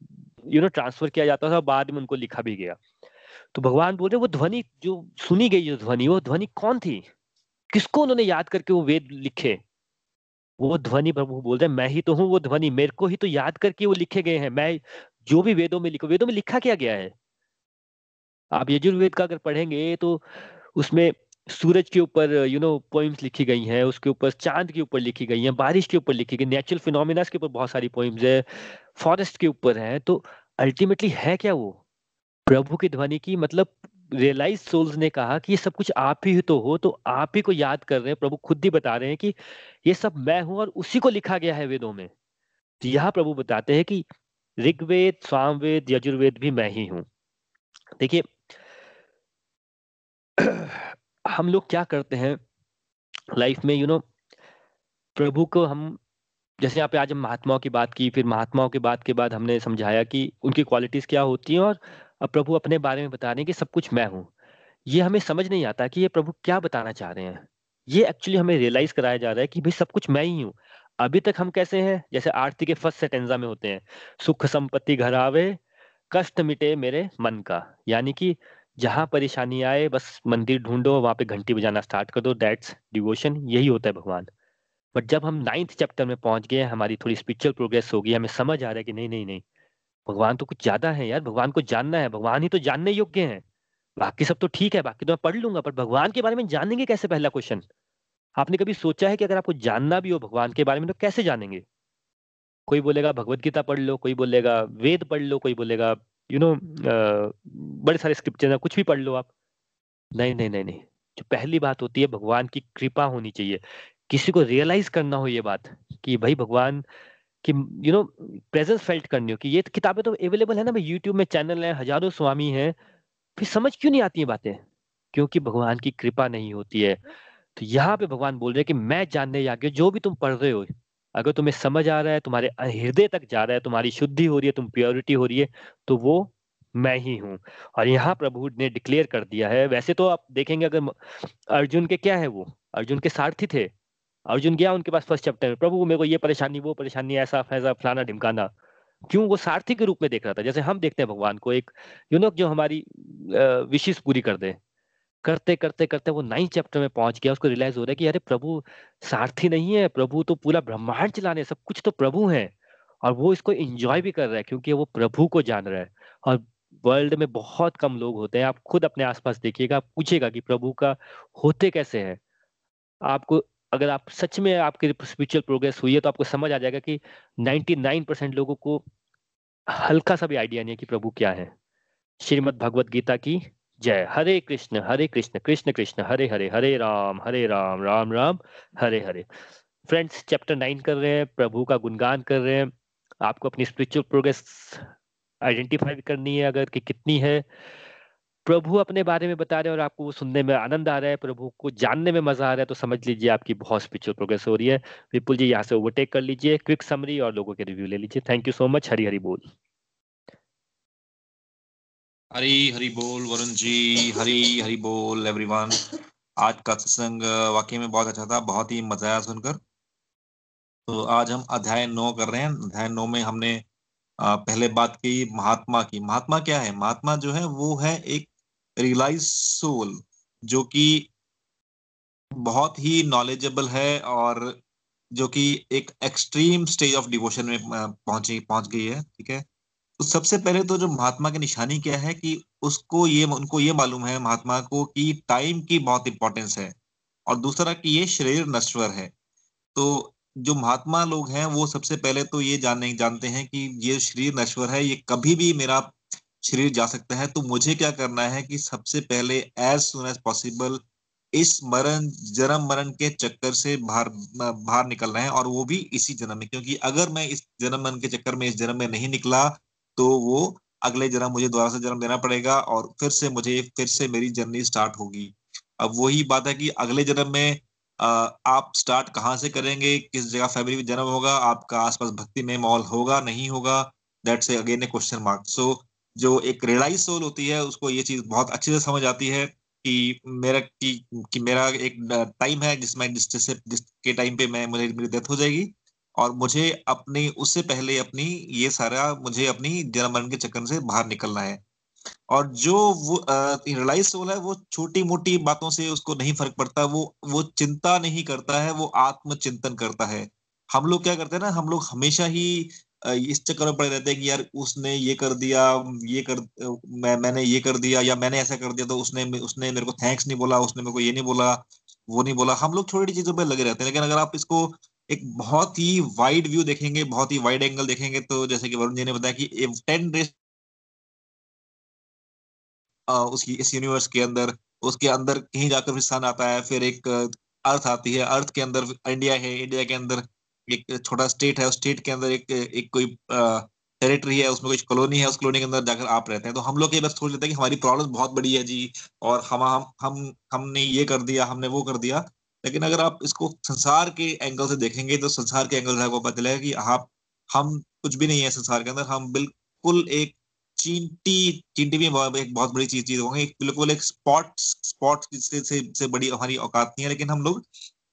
[SPEAKER 1] you know transfer किया जाता था बाद में उनको लिखा भी गया। तो भगवान बोल रहे, वो ध्वनि जो सुनी गई, जो ध्वनि, वो ध्वनि कौन थी? किसको उन्होंने याद करके वो वेद लिखे? वो ध्वनि प्रभु बोल रहे, मैं ही तो हूँ, वो ध्वनि, मेरे को ही तो याद करके वो लिखे गए हैं। मैं जो भी वेदों में लिखो, वेदों में लिखा क्या गया है? आप यजुर्वेद का अगर पढ़ेंगे तो उसमें सूरज के ऊपर यू नो पोइम्स लिखी गई हैं, उसके ऊपर, चाँद के ऊपर लिखी गई हैं, बारिश के ऊपर लिखी गई नेचुरल फिनोमिनास के ऊपर बहुत सारी पोइम्स है फॉरेस्ट के ऊपर है तो अल्टीमेटली है क्या वो? प्रभु की ध्वनि की मतलब रियलाइज़ सोल्स ने कहा कि ये सब कुछ आप ही तो हो तो आप ही को याद कर रहे हैं, प्रभु खुद ही बता रहे हैं कि ये सब मैं हूँ और उसी को लिखा गया है वेदों में। तो यहाँ प्रभु बताते हैं कि ऋग्वेद स्वामवेद यजुर्वेद भी मैं ही हूँ। देखिए हम लोग क्या करते हैं लाइफ में यू you नो know, प्रभु को हम जैसे यहाँ पे आज हम महात्माओं की बात की फिर महात्माओं की बात के बाद हमने समझाया कि उनकी क्वालिटीज क्या होती हैं और प्रभु अपने बारे में बता रहे हैं कि सब कुछ मैं हूँ। ये हमें समझ नहीं आता कि ये प्रभु क्या बताना चाह रहे हैं। ये एक्चुअली हमें रियलाइज़ कराया जा रहा है कि भाई सब कुछ मैं ही हूँ। अभी तक हम कैसे हैं? जैसे आरती के फ़र्स्ट सेटेंजा में होते हैं सुख संपत्ति घर आवे कष्ट मिटे मेरे मन का। यानी कि जहाँ परेशानी आए, बस मंदिर ढूंढो, वहाँ पे घंटी बजाना स्टार्ट कर दो दैट्स डिवोशन यही होता है भगवान। बट जब हम नाइन्थ चैप्टर में पहुँच गए, हमारी थोड़ी स्पिरिचुअल प्रोग्रेस होगी हमें समझ आ रहा है कि नहीं नहीं नहीं, भगवान तो कुछ ज़्यादा है यार, भगवान को जानना है, भगवान ही तो जानने योग्य है। बाकी सब तो ठीक है, बाकी तो मैं पढ़ लूँगा, पर भगवान के बारे में जानेंगे कैसे पहला क्वेश्चन आपने कभी सोचा है कि अगर आपको जानना भी हो भगवान के बारे में तो कैसे जानेंगे? कोई बोलेगा, भगवत गीता पढ़ लो, कोई बोलेगा, वेद पढ़ लो, कोई बोलेगा यू नो बड़े सारे स्क्रिप्चर कुछ भी पढ़ लो आप। नहीं नहीं नहीं नहीं। जो पहली बात होती है, भगवान की कृपा होनी चाहिए। किसी को रियलाइज़ करना हो ये बात कि भाई भगवान कि यू नो प्रेजेंस फेल्ट करनी हो कि ये किताबें तो अवेलेबल है ना, भाई यूट्यूब में चैनल है, हज़ारों स्वामी हैं। फिर समझ क्यों नहीं आती है बातें? क्योंकि भगवान की कृपा नहीं होती है। तो यहाँ पे भगवान बोल रहे हैं कि मैं जानने जाके जो भी तुम पढ़ रहे हो अगर तुम्हें समझ आ रहा है, तुम्हारे हृदय तक जा रहा है, तुम्हारी शुद्धि हो रही है, तुम प्योरिटी हो रही है तो वो मैं ही हूँ। और यहाँ प्रभु ने डिक्लेयर कर दिया है। वैसे तो आप देखेंगे अगर अर्जुन के क्या है वो? अर्जुन के सारथी थे। अर्जुन गया उनके पास फ़र्स्ट चैप्टर में, प्रभु, मेरे को ये परेशानी, वो परेशानी, ऐसा फैसा, फलाना ढिमकाना। क्यों? वो सारथी के रूप में देख रहा था। जैसे हम देखते हैं भगवान को एक यू नो जो हमारी विशेष पूरी कर दे। करते करते करते वो नाइन्थ चैप्टर में पहुँच गया। उसको रियलाइज़ हो रहा है कि अरे प्रभु सारथी नहीं है, प्रभु तो पूरा ब्रह्मांड चलाने, सब कुछ तो प्रभु है। और वो इसको एंजॉय भी कर रहा है क्योंकि वो प्रभु को जान रहा है। और वर्ल्ड में बहुत कम लोग होते हैं। आप खुद अपने आसपास देखिएगा पूछेगा कि प्रभु का होते कैसे हैं। आपको, अगर आप सच में आपकी स्पिरिचुअल प्रोग्रेस हुई है तो आपको समझ आ जाएगा कि 99 परसेंट लोगों को हल्का सा भी आइडिया नहीं है कि प्रभु क्या है। श्रीमद भगवत गीता की जय। Hare Krishna Hare Krishna Krishna Krishna, Hare Hare Hare Ram Hare Ram Ram Ram, Hare Hare. Friends chapter nine कर रहे हैं, प्रभु का गुणगान कर रहे हैं। आपको अपनी स्पिरिचुअल प्रोग्रेस आइडेंटिफाई करनी है अगर कि कितनी है। प्रभु अपने बारे में बता रहे हैं और आपको वो सुनने में आनंद आ रहा है, प्रभु को जानने में मज़ा आ रहा है तो समझ लीजिए आपकी बहुत स्पिरिचुअल प्रोग्रेस हो रही है। विपुल जी, यहाँ से ओवरटेक कर लीजिए क्विक समरी और लोगों के रिव्यू ले लीजिए। Thank you so much Hari Hari बोल।
[SPEAKER 2] हरी हरी बोल, वरुण जी। हरी हरी बोल एवरीवन आज का सत्संग वाकई में बहुत अच्छा था, बहुत ही मज़ा आया सुनकर। तो आज हम अध्याय नौ कर रहे हैं। अध्याय नौ में हमने पहले बात की महात्मा की। महात्मा क्या है? महात्मा जो है, वो है एक रियलाइज़ सोल जो कि बहुत ही नॉलेजेबल है और जो कि एक एक्सट्रीम स्टेज ऑफ़ डिवोशन में पहुँची, पहुँच गई है, ठीक है? तो सबसे पहले तो जो महात्मा की निशानी क्या है कि उसको ये, उनको ये मालूम है महात्मा को कि टाइम की बहुत इंपॉर्टेंस है और दूसरा कि ये शरीर नश्वर है। तो जो महात्मा लोग हैं वो सबसे पहले तो ये जानने जानते हैं कि ये शरीर नश्वर है, ये कभी भी मेरा शरीर जा सकता है। तो मुझे क्या करना है कि सबसे पहले एज सुन एज पॉसिबल इस मरण, जन्म मरण के चक्कर से बाहर बाहर निकलना है और वो भी इसी जन्म में। क्योंकि अगर मैं इस जन्म मरण के चक्कर में, इस जन्म में नहीं निकला तो वो अगले जन्म मुझे दोबारा से जन्म देना पड़ेगा और फिर से मुझे फिर से मेरी जर्नी स्टार्ट होगी। अब वही बात है कि अगले जन्म में आप स्टार्ट कहाँ से करेंगे किस जगह फैमिली में जन्म होगा आपका आसपास भक्ति में माहौल होगा नहीं होगा that's again a question mark so जो एक रियलाइज़ सोल होती है उसको ये चीज़ बहुत अच्छे से समझ आती है कि मेरा कि, कि मेरा एक टाइम है जिसमें जिससे जिसके टाइम पे मैं मुझे मेरी डेथ हो जाएगी। और मुझे अपनी, उससे पहले अपनी, ये सारा मुझे अपनी जन्म मरण के चक्कर से बाहर निकलना है। और जो वो रियलाइज़ सोल है वो छोटी मोटी बातों से उसको नहीं फ़र्क पड़ता, वो वो चिंता नहीं करता है, वो आत्मचिंतन करता है। हम लोग क्या करते हैं ना, हम लोग हमेशा ही इस चक्कर में पड़े रहते हैं कि यार, उसने ये कर दिया, ये कर मैं, मैंने ये कर दिया, या मैंने ऐसा कर दिया तो उसने उसने मेरे को थैंक्स नहीं बोला, उसने मेरे को ये नहीं बोला, वो नहीं बोला। हम लोग छोटी छोटी चीज़ों पर लगे रहते हैं, लेकिन अगर आप इसको एक बहुत ही वाइड व्यू देखेंगे, बहुत ही वाइड एंगल देखेंगे तो जैसे कि वरुण जी ने बताया कि टेन रेस उसकी, इस यूनिवर्स के अंदर, उसके अंदर कहीं जाकर सन आता है, फिर एक अर्थ आती है अर्थ के अंदर इंडिया है इंडिया के अंदर एक छोटा स्टेट है, उस स्टेट के अंदर एक एक कोई टेरिटरी है, उसमें कुछ कॉलोनी है, उस कॉलोनी के अंदर जाकर आप रहते हैं। तो हम लोग ये बस सोच लेते हैं कि हमारी प्रॉब्लम बहुत बड़ी है जी, और हम हम, हमने ये कर दिया, हमने वो कर दिया। लेकिन अगर आप इसको संसार के एंगल से देखेंगे तो संसार के एंगल से आपको पता चलेगा कि आप हम कुछ भी नहीं है संसार के अंदर हम बिल्कुल एक चींटी चींटी भी एक बहुत बड़ी चीज़ चीज़ होंगे बिल्कुल एक स्पॉट स्पॉट से, से से बड़ी हमारी औकात नहीं है। लेकिन हम लोग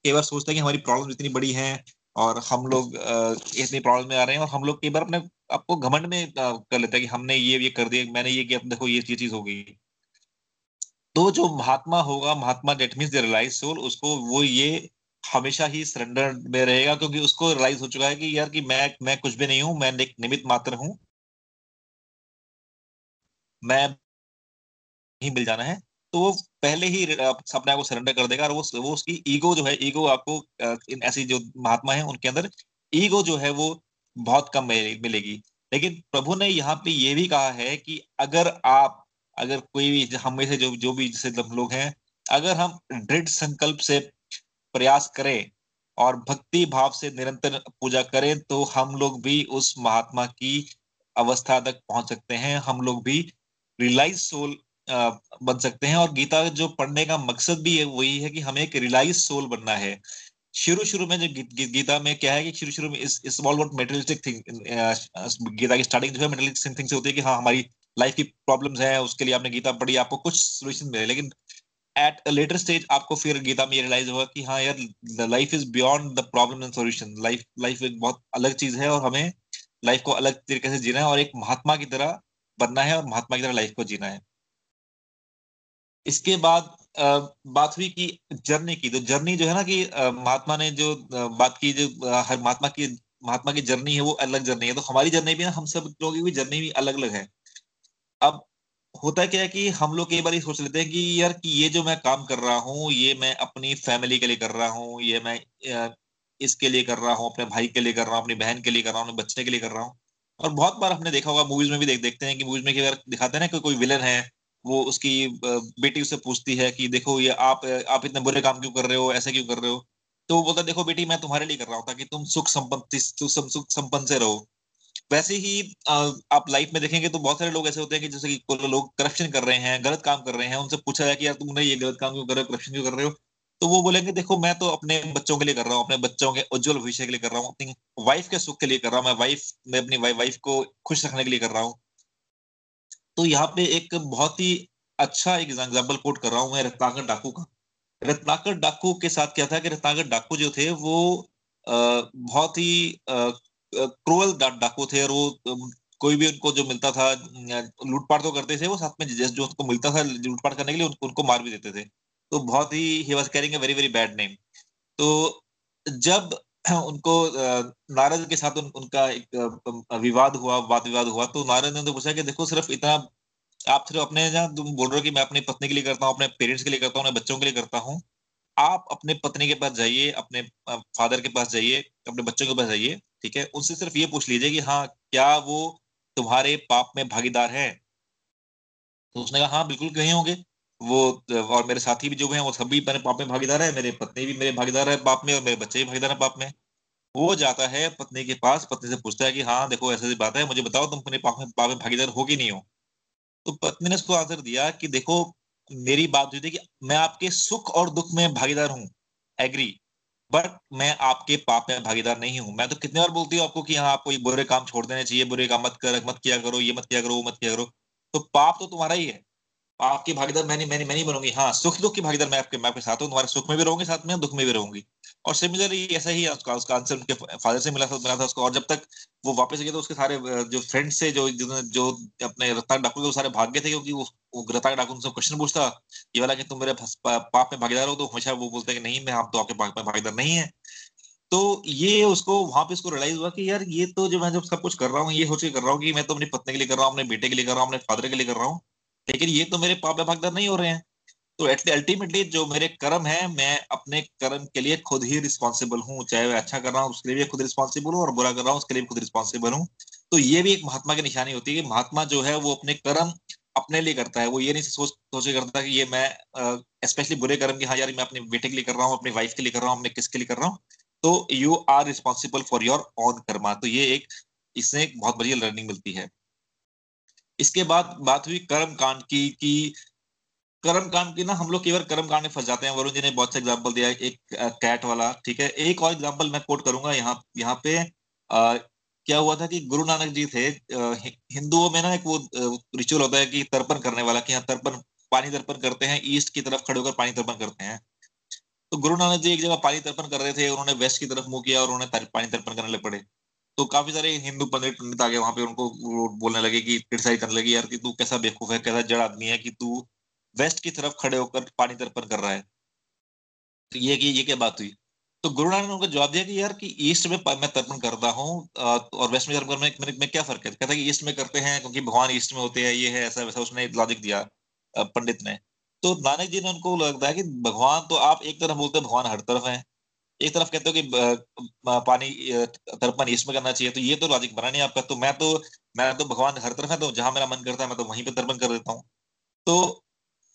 [SPEAKER 2] कई बार सोचते हैं कि हमारी प्रॉब्लम इतनी बड़ी है और हम लोग इतनी प्रॉब्लम में आ रहे हैं और हम लोग कई बार अपने आपको घमंड में कर लेते हैं कि हमने ये ये कर दिया मैंने ये किया देखो ये ये चीज़ हो गई। तो जो महात्मा होगा, महात्मा डेट मीन रियलाइज़ सोल उसको वो ये हमेशा ही सरेंडर में रहेगा, क्योंकि उसको रियलाइज़ हो चुका है कि यार कि मैं मैं कुछ भी नहीं हूँ, मैं एक निमित्त मात्र हूँ। मैं ही मिल जाना है। तो वो पहले ही अपने आप को सरेंडर कर देगा और वो वो उसकी ईगो जो है ईगो आपको इन ऐसी जो महात्मा है, उनके अंदर ईगो जो है वो बहुत कम मिले- मिलेगी। लेकिन प्रभु ने यहाँ पे ये भी कहा है कि अगर आप अगर कोई भी हम में से जो जो भी जैसे हम लोग हैं अगर हम दृढ़ संकल्प से प्रयास करें और भक्ति भाव से निरंतर पूजा करें तो हम लोग भी उस महात्मा की अवस्था तक पहुँच सकते हैं। हम लोग भी रियलाइज़ सोल बन सकते हैं। और गीता जो पढ़ने का मकसद भी है वही है कि हमें एक रियलाइज़ सोल बनना है। शुरू शुरू में जो गी, गी, गीता में क्या है कि शुरू शुरू में इस इस गीता की स्टार्टिंग जो है मेटेरियलिस्टिक थिंग से होती है कि हाँ हमारी लाइफ की प्रॉब्लम्स हैं, उसके लिए आपने गीता पढ़ी, आपको कुछ सोल्यूशन मिले। लेकिन एट अ लेटर स्टेज आपको फिर गीता में ये रियलाइज़ होगा कि हाँ यार life is beyond the problem and solution life life एक बहुत अलग चीज़ है और हमें लाइफ को अलग तरीके से जीना है और एक महात्मा की तरह बनना है और महात्मा की तरह लाइफ को जीना है। इसके बाद बात हुई कि जर्नी की। तो जर्नी जो है ना कि महात्मा ने जो बात की, जो हर महात्मा की महात्मा की जर्नी है वो अलग जर्नी है। तो हमारी जर्नी भी ना, हम सब लोगों की जर्नी भी अलग अलग है। अब होता क्या है कि हम लोग कई बार ये सोच लेते हैं कि यार कि ये जो मैं काम कर रहा हूँ, ये मैं अपनी फैमिली के लिए कर रहा हूँ, ये मैं इसके लिए कर रहा हूँ, अपने भाई के लिए कर रहा हूँ, अपनी बहन के लिए कर रहा हूँ, अपने बच्चे के लिए कर रहा हूँ। और बहुत बार हमने देखा होगा मूवीज़ में भी देख, देखते हैं कि मूवीज़ में बार दिखाते हैं ना कि कोई विलन है, वो उसकी बेटी उससे पूछती है कि देखो ये आप आप इतने बुरे काम क्यों कर रहे हो, ऐसे क्यों कर रहे हो? तो वो बोलता देखो बेटी, मैं तुम्हारे लिए कर रहा हूँ ताकि तुम सुख सुख सुख संपन्न से रहो। वैसे ही आप लाइफ में देखेंगे तो बहुत सारे लोग ऐसे होते हैं कि जैसे कि लोग करप्शन कर रहे हैं, गलत काम कर रहे हैं, उनसे पूछा जाए कि यार तुमने ये गलत काम क्यों कर रहे हो करप्शन क्यों कर रहे हो? तो वो बोलेंगे, देखो, मैं तो अपने बच्चों के लिए कर रहा हूँ, अपने बच्चों के उज्जवल भविष्य के लिए कर रहा हूँ, अपनी वाइफ के सुख के लिए कर रहा हूँ, मैं वाइफ मैं अपनी वाइफ को खुश रखने के लिए कर रहा हूँ। तो यहाँ पे एक बहुत ही अच्छा एक एग्ज़ाम्पल कोट कर रहा हूँ मैं, रत्नाकर डाकू का। रत्नाकर डाकू के साथ क्या था कि रत्नाकर डाकू जो थे, वो बहुत ही क्रूअल डाकू थे और वो कोई भी उनको जो मिलता था लूटपाट तो करते थे वो साथ में जो उनको मिलता था लूटपाट करने के लिए उनको, उनको मार भी देते थे। तो बहुत ही he was carrying a very very bad name तो जब उनको नारद के साथ उन, उनका एक विवाद हुआ वाद विवाद हुआ तो नारद ने तो पूछा कि देखो सिर्फ़ इतना आप सिर्फ़ अपने जहाँ तुम बोल रहे हो कि मैं अपनी पत्नी के लिए करता हूँ अपने पेरेंट्स के लिए करता हूँ अपने बच्चों के लिए करता हूँ। आप अपने पत्नी के पास जाइए अपने फादर के पास जाइए अपने बच्चों के पास जाइए ठीक है? उनसे सिर्फ़ ये पूछ लीजिए कि हाँ क्या वो तुम्हारे पाप में भागीदार है? तो उसने कहा हाँ बिल्कुल कहीं होंगे। वो, और मेरे साथी भी जो हैं, वो सभी मेरे पाप में भागीदार है। मेरे पत्नी भी मेरे भागीदार है पाप में और मेरे बच्चे भी भागीदार है पाप में। वो जाता है पत्नी के पास। पत्नी से पूछता है कि हाँ देखो, ऐसी बात है, मुझे बताओ, तुम अपने पाप में पाप में भागीदार हो कि नहीं हो? तो पत्नी ने उसको आंसर दिया कि, देखो, मेरी बात हुई थी कि मैं आपके सुख और दुख में भागीदार हूँ। एग्री बट मैं आपके पाप में भागीदार नहीं हूँ। मैं तो कितने बार बोलती हूँ आपको कि हाँ आपको ये बुरे काम छोड़ देने चाहिए, बुरे काम मत कर, मत किया करो, ये मत किया करो, वो मत किया करो। तो पाप तो तुम्हारा ही है। पाप की भागीदार मैं नहीं मैं नहीं बनूँगी। हाँ सुख दुख की भागीदार मैं आपके मैं आपके साथ हूँ। तुम्हारे सुख में भी रहूँगी, साथ में दुख में भी रहूँगी। और सिमिलरली ऐसा ही उसका उसका आंसर उनके फादर से मिला था मिला था उसको। और जब तक वो वापस गए तो उसके सारे जो फ्रेंड्स से, जो जो अपने रत्नाक डाकू थे वो सारे भाग गए थे, क्योंकि वो रत्नाक डाकू उनसे क्वेश्चन पूछता, ये वाला कि तुम मेरे पाप में भागीदार हो तो हमेशा वो बोलते हैं कि नहीं, मैं आप तो आपके पाप में भागीदार नहीं है। तो ये उसको, वहाँ पे उसको रियलाइज़ हुआ कि यार, ये तो जो मैं जब सब कुछ कर रहा हूँ, ये सोच के कर रहा हूँ कि मैं तो अपनी पत्नी के लिए कर रहा हूँ, अपने बेटे के लिए कर रहा हूँ, अपने फादर के लिए कर रहा हूँ, लेकिन ये तो मेरे पाप में भागीदार नहीं हो रहे हैं। तो अल्टीमेटली जो मेरे कर्म है, मैं अपने कर्म के लिए खुद ही रिस्पॉन्सिबल हूँ। चाहे मैं अच्छा कर रहा हूँ, उसके लिए खुद रिस्पॉन्सिबल हूँ और बुरा कर रहा हूँ, उसके लिए खुद रिस्पॉन्सिबल हूँ। तो ये भी एक महात्मा की निशानी होती है कि महात्मा जो है, वो अपने कर्म अपने लिए करता है। वो ये नहीं सोच, सोचे करता कि ये मैं स्पेशली बुरे कर्म की हाँ यार, मैं अपने बेटे के लिए कर रहा हूँ, अपनी वाइफ के लिए कर रहा हूँ, अपने किसके लिए कर रहा हूँ। तो you are responsible for your own karma तो ये एक, इससे एक बहुत बढ़िया लर्निंग मिलती है। इसके बाद बात हुई कर्म कांड की, कि कर्म कांड की ना हम लोग केवल कर्म कांड में फंस जाते हैं। वरुण जी ने बहुत सा एग्ज़ाम्पल दिया एक कैट वाला ठीक है? एक और एग्ज़ाम्पल मैं कोट करूँगा यहाँ यहाँ पे आ, क्या हुआ था कि गुरु नानक जी थे हिंदुओं में ना एक वो रिचुअल होता है कि तर्पण करने वाला कि यहाँ तर्पण पानी तर्पण करते हैं ईस्ट की तरफ़ खड़े होकर पानी तर्पण करते हैं। तो गुरु नानक जी एक जगह पानी तर्पण कर रहे थे उन्होंने वेस्ट की तरफ़ मुँह किया और उन्होंने पानी तर्पण करने लग पड़े। तो काफ़ी सारे हिंदू पंडित पंडित आ गए वहाँ पे उनको बोलने लगे कि क्रिटिसाइज करने लगे यार कि तू कैसा बेवकूफ़ है कैसा जड़ आदमी है कि तू वेस्ट की तरफ़ खड़े होकर पानी तर्पण कर रहा है। तो ये कि ये क्या बात हुई? तो गुरु नानक ने उनको जवाब दिया कि यार कि ईस्ट में मैं तर्पण करता हूँ और वेस्ट में तर्पण करने में, में क्या फ़र्क है? कहता है कि ईस्ट में करते हैं क्योंकि भगवान ईस्ट में होते हैं ये है ऐसा वैसा उसने लॉजिक दिया पंडित ने। तो नानक जी ने उनको लगता है कि भगवान तो आप एक तरफ़ बोलते हैं भगवान हर तरफ़ है। एक तरफ़ कहते हो कि पानी तर्पण ईस्ट में करना चाहिए तो ये तो लॉजिक बना नहीं आपका। तो मैं तो मैं तो भगवान हर तरफ़ है तो जहाँ मेरा मन करता है मैं तो वहीं पे तर्पण कर देता हूँ। तो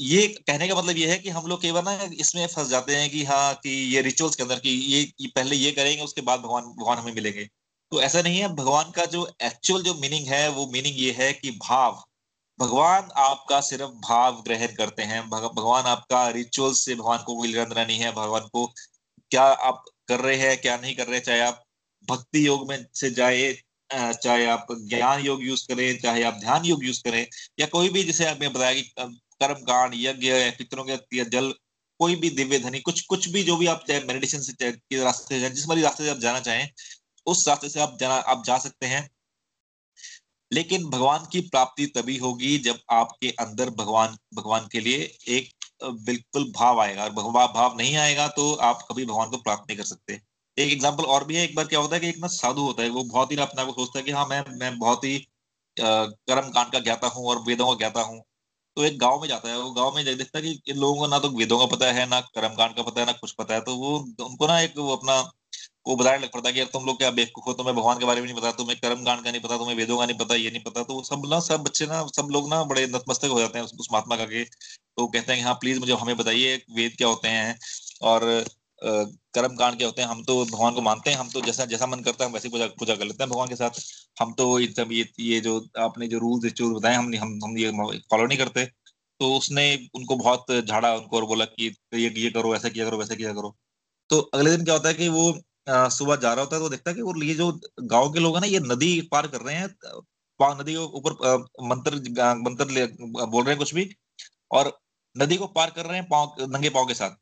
[SPEAKER 2] ये कहने का मतलब ये है कि हम लोग केवल ना इसमें फंस जाते हैं कि हाँ कि ये रिचुअल्स के अंदर कि ये, पहले ये करेंगे उसके बाद भगवान भगवान हमें मिलेंगे। तो ऐसा नहीं है भगवान का जो एक्चुअल जो मीनिंग है वो मीनिंग ये है कि भाव। भगवान आपका सिर्फ़ भाव ग्रहण करते हैं। भगवान आपका रिचुअल से भगवान को कोई लेना नहीं है। भगवान को क्या आप कर रहे हैं क्या नहीं कर रहे चाहे आप भक्ति योग में से जाए चाहे आप ज्ञान योग यूज़ करें चाहे आप ध्यान योग यूज़ करें या कोई भी जैसे आपने बताया कि कर्म कांड यज्ञ पितरों के जल, कोई भी दिव्य धनी कुछ कुछ भी जो भी आप चाहे मेडिटेशन से के रास्ते से, जिस मरी रास्ते से आप जाना चाहें, उस रास्ते से आप जाना, आप जा सकते हैं। लेकिन भगवान की प्राप्ति तभी होगी जब आपके अंदर भगवान भगवान के लिए एक बिल्कुल भाव आएगा। और भगवान, भाव नहीं आएगा तो आप कभी भगवान को प्राप्त नहीं कर सकते। एक एग्ज़ाम्पल और भी है, एक बार क्या होता है कि एक ना साधु होता है, वो बहुत ही अपने आप को सोचता है कि हाँ मैं मैं बहुत ही कर्म कांड का ज्ञाता हूँ और वेदों का ज्ञाता हूँ। तो एक गाँव में जाता है, वो गाँव में देखता है कि लोगों को ना तो वेदों का पता है, ना कर्मकांड का पता है, ना कुछ पता है तो वो उनको ना एक वो अपना वो बताने लग पड़ता है कि यार तुम लोग क्या बेवकूफ़ हो, तुम्हें भगवान के बारे में नहीं पता, तुम्हें कर्म कांड का नहीं पता, तुम्हें वेदों का नहीं पता, ये नहीं पता तो सब ना, सब बच्चे ना, सब लोग ना बड़े नतमस्तक हो जाते हैं उस महात्मा का के। तो कहते हैं कि हाँ प्लीज़ मुझे हमें बताइए, वेद क्या होते हैं? और कर्म कांड क्या होते हैं, हम तो भगवान को मानते हैं, हम तो जैसा जैसा मन करता है वैसे पूजा पूजा कर लेते हैं भगवान के साथ। हम तो सब, ये ये जो आपने जो रूल रिचुअल बताए हम हम हम ये फॉलो नहीं करते। तो उसने उनको बहुत झाड़ा, उनको और बोला कि ये ये करो, ऐसा किया करो, वैसा किया करो। तो अगले दिन क्या होता है कि वो सुबह जा रहा होता है तो देखता है कि वो, ये जो गाँव के लोग हैं ना, ये नदी पार कर रहे हैं नदी के ऊपर मंत्र मंत्र बोल रहे हैं कुछ भी, और नदी को पार कर रहे हैं पाँव, नंगे पाँव के साथ।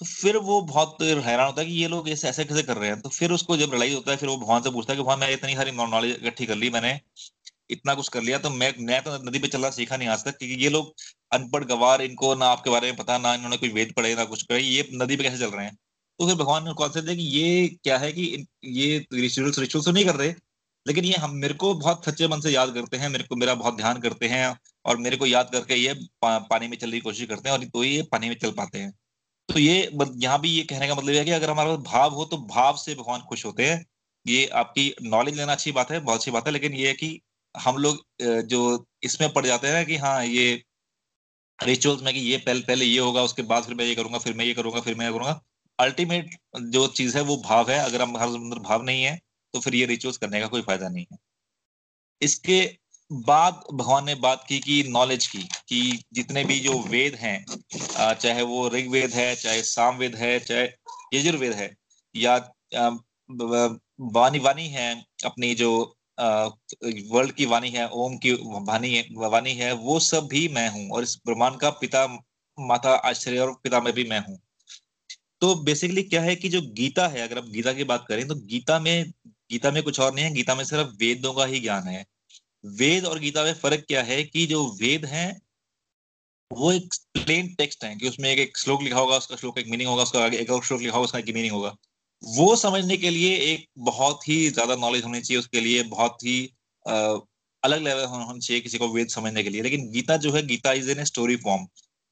[SPEAKER 2] तो फिर वो बहुत हैरान होता है कि ये लोग ऐसे ऐसे कैसे कर रहे हैं? तो फिर उसको जब लड़ाई होता है फिर वो भगवान से पूछता है कि भगवान मैं इतनी सारी नॉलेज इकट्ठी कर ली मैंने इतना कुछ कर लिया तो मैं मैं तो नदी पे चलना सीखा नहीं आज तक क्योंकि ये लोग अनपढ़ गवार इनको ना आपके बारे में पता ना इन्होंने कोई वेद पढ़े ना कुछ करे ये नदी पे कैसे चल रहे हैं? तो फिर भगवान ने कॉन्सेप्ट दिया कि ये क्या है कि ये रिचुअल्स रिचुअल्स तो नहीं कर रहे लेकिन ये हम मेरे को बहुत सच्चे मन से याद करते हैं मेरे को मेरा बहुत ध्यान करते हैं और मेरे को याद करके ये पा, पानी में चलने की कोशिश करते हैं और तो ये पानी में चल पाते हैं। तो ये यहाँ भी ये कहने का मतलब है कि अगर हमारा भाव हो तो भाव से भगवान खुश होते हैं। ये आपकी नॉलेज लेना अच्छी बात है, बहुत अच्छी बात है, लेकिन ये है कि हम लोग जो इसमें पड़ जाते हैं कि हाँ ये रिचुअल्स में कि ये पहले पहले ये होगा, उसके बाद फिर मैं ये करूँगा, फिर मैं ये करूँगा, फिर मैं ये करूँगा। अल्टीमेट जो चीज़ है वो भाव है। अगर हम हर अंदर भाव नहीं है तो फिर ये रिचुअल्स करने का कोई फ़ायदा नहीं है। इसके बाद भगवान ने बात की कि नॉलेज की, कि जितने भी जो वेद हैं चाहे वो ऋग्वेद है, चाहे सामवेद है, चाहे यजुर्वेद है, या वाणी वाणी है, अपनी जो वर्ल्ड की वाणी है, ओम की वाणी है वाणी है, वो सब भी मैं हूँ, और इस ब्रह्मांड का पिता, माता, आश्चर्य, और पिता में भी मैं हूँ। तो बेसिकली क्या है कि जो गीता है, अगर आप गीता की बात करें तो गीता में गीता में कुछ और नहीं है, गीता में सिर्फ़ वेदों का ही ज्ञान है। वेद और गीता में फ़र्क क्या है कि जो वेद है वो एक प्लेन टेक्स्ट है कि उसमें एक, एक श्लोक लिखा होगा उसका श्लोक एक मीनिंग होगा उसका एक और श्लोक लिखा होगा उसका एक मीनिंग होगा। वो समझने के लिए एक बहुत ही ज़्यादा नॉलेज होनी चाहिए उसके लिए बहुत ही आ, अलग लेवल होना चाहिए किसी को वेद समझने के लिए। लेकिन गीता जो है Gita is in story form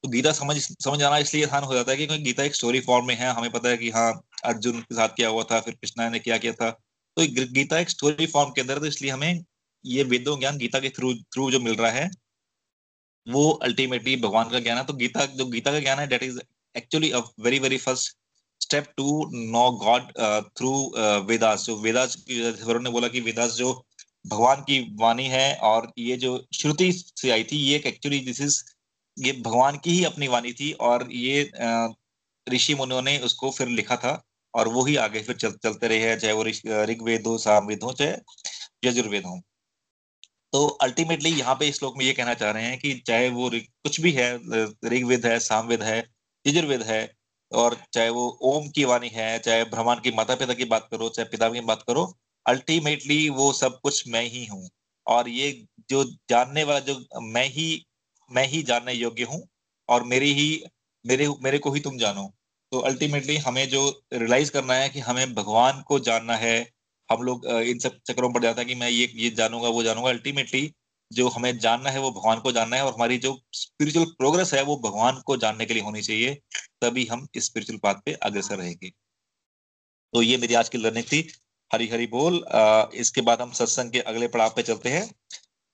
[SPEAKER 2] तो गीता समझ समझ आना इसलिए आसान हो जाता है कि गीता एक स्टोरी फॉर्म में है हमें पता है कि हाँ अर्जुन के साथ क्या हुआ था फिर कृष्णा ने क्या किया था। तो गीता एक स्टोरी फॉर्म के अंदर तो इसलिए हमें ये वेदों ज्ञान गीता के थ्रू थ्रू जो मिल रहा है वो अल्टीमेटली भगवान का ज्ञान है। तो गीता जो गीता का ज्ञान है that is actually a very very first step to know God through Vedas जो वेदास ने बोला कि वेदास जो भगवान की वाणी है और ये जो श्रुति से आई थी ये एक्चुअली दिस इज़ ये भगवान की ही अपनी वाणी थी और ये ऋषि मुनियों ने उसको फिर लिखा था और वो ही आगे फिर चल, चलते रहे हैं चाहे वो ऋग्वेद हो सामवेद हो चाहे यजुर्वेद। हो तो अल्टीमेटली यहाँ पे लोग में ये कहना चाह रहे हैं कि चाहे वो कुछ भी है ऋग्वेद है, सामवेद है, यजुर्वेद है, और चाहे वो ओम की वाणी है, चाहे ब्रह्मांड की माता पिता की बात करो, चाहे पिता की बात करो अल्टीमेटली वो सब कुछ मैं ही हूँ। और ये जो जानने वाला, जो मैं ही मैं ही जानने योग्य हूँ, और मेरी ही, मेरे मेरे को ही तुम जानो। तो अल्टीमेटली हमें जो रियलाइज़ करना है कि हमें भगवान को जानना है हम लोग इन सब चक्रों पड़ जाता है कि मैं ये ये जानूँगा वो जानूँगा। अल्टीमेटली जो हमें जानना है वो भगवान को जानना है और हमारी जो स्पिरिचुअल प्रोग्रेस है वो भगवान को जानने के लिए होनी चाहिए तभी हम स्पिरिचुअल पाथ पे अग्रसर रहेंगे। तो ये मेरी आज की लर्निंग थी। हरी हरी बोल। आ, इसके बाद हम सत्संग के अगले पड़ाव पे चलते हैं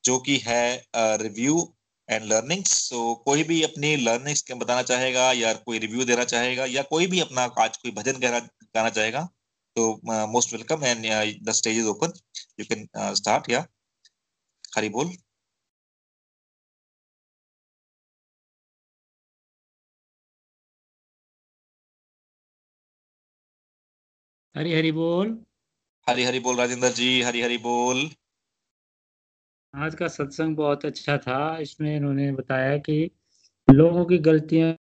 [SPEAKER 2] जो कि है रिव्यू एंड लर्निंग्स सो कोई भी अपनी लर्निंग्स के बताना चाहेगा या कोई रिव्यू देना चाहेगा या कोई भी अपना आज कोई भजन कहना गाना चाहेगा तो most welcome and the stage is open you can start या हरी बोल
[SPEAKER 3] हरी हरी बोल
[SPEAKER 2] हरी हरी बोल राजेंद्र जी हरी हरी बोल
[SPEAKER 3] आज का सत्संग बहुत अच्छा था। इसमें इन्होंने बताया कि लोगों की गलतियाँ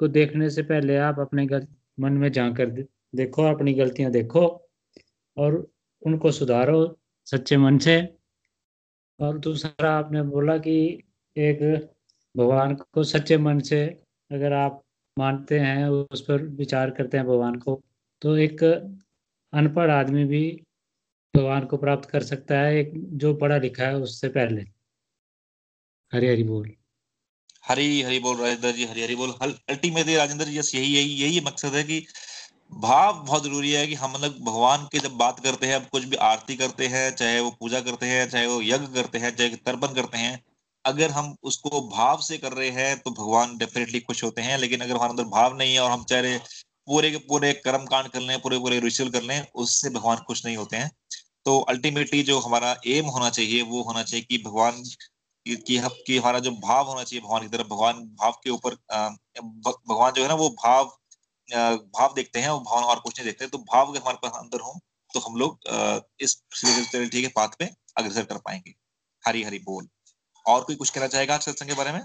[SPEAKER 3] को देखने से पहले आप अपने मन में जाकर देखो, अपनी गलतियाँ देखो और उनको सुधारो, सच्चे मन से। और दूसरा आपने बोला कि एक भगवान को सच्चे मन से अगर आप मानते हैं, उस पर विचार करते हैं भगवान को तो एक अनपढ़ आदमी भी भगवान को प्राप्त कर सकता है, एक जो पढ़ा लिखा है उससे पहले। हरी हरी बोल।
[SPEAKER 2] हरी हरी बोल राजेंद्र जी हरी हरी बोल अल्टीमेटली राजेंद्र जी यही यही यही मकसद है कि भाव बहुत ज़रूरी है कि हम लोग भगवान के जब बात करते हैं कुछ भी आरती करते हैं चाहे वो पूजा करते हैं चाहे वो यज्ञ करते हैं चाहे तर्पण करते हैं अगर हम उसको भाव से कर रहे हैं तो भगवान डेफिनेटली खुश होते हैं। लेकिन अगर हमारे अंदर भाव नहीं है और हम चाह पूरे के पूरे कर्म कांड कर लें पूरे पूरे रिचुअल कर लें उससे भगवान खुश नहीं होते हैं। तो अल्टीमेटली जो हमारा एम होना चाहिए वो होना चाहिए कि भगवान कि, कि हमारा जो भाव होना चाहिए भगवान की तरफ़ भगवान भाव के ऊपर भगवान जो है ना वो भाव भाव देखते हैं और भाव और कुछ नहीं देखते तो भाव अगर हमारे पास अंदर हो तो हम लोग इस स्पिरिचुअलिटी के पाथ पे अग्रसर कर पाएँगे। हरी हरी बोल। और कोई कुछ कहना चाहेगा सत्संग के बारे में?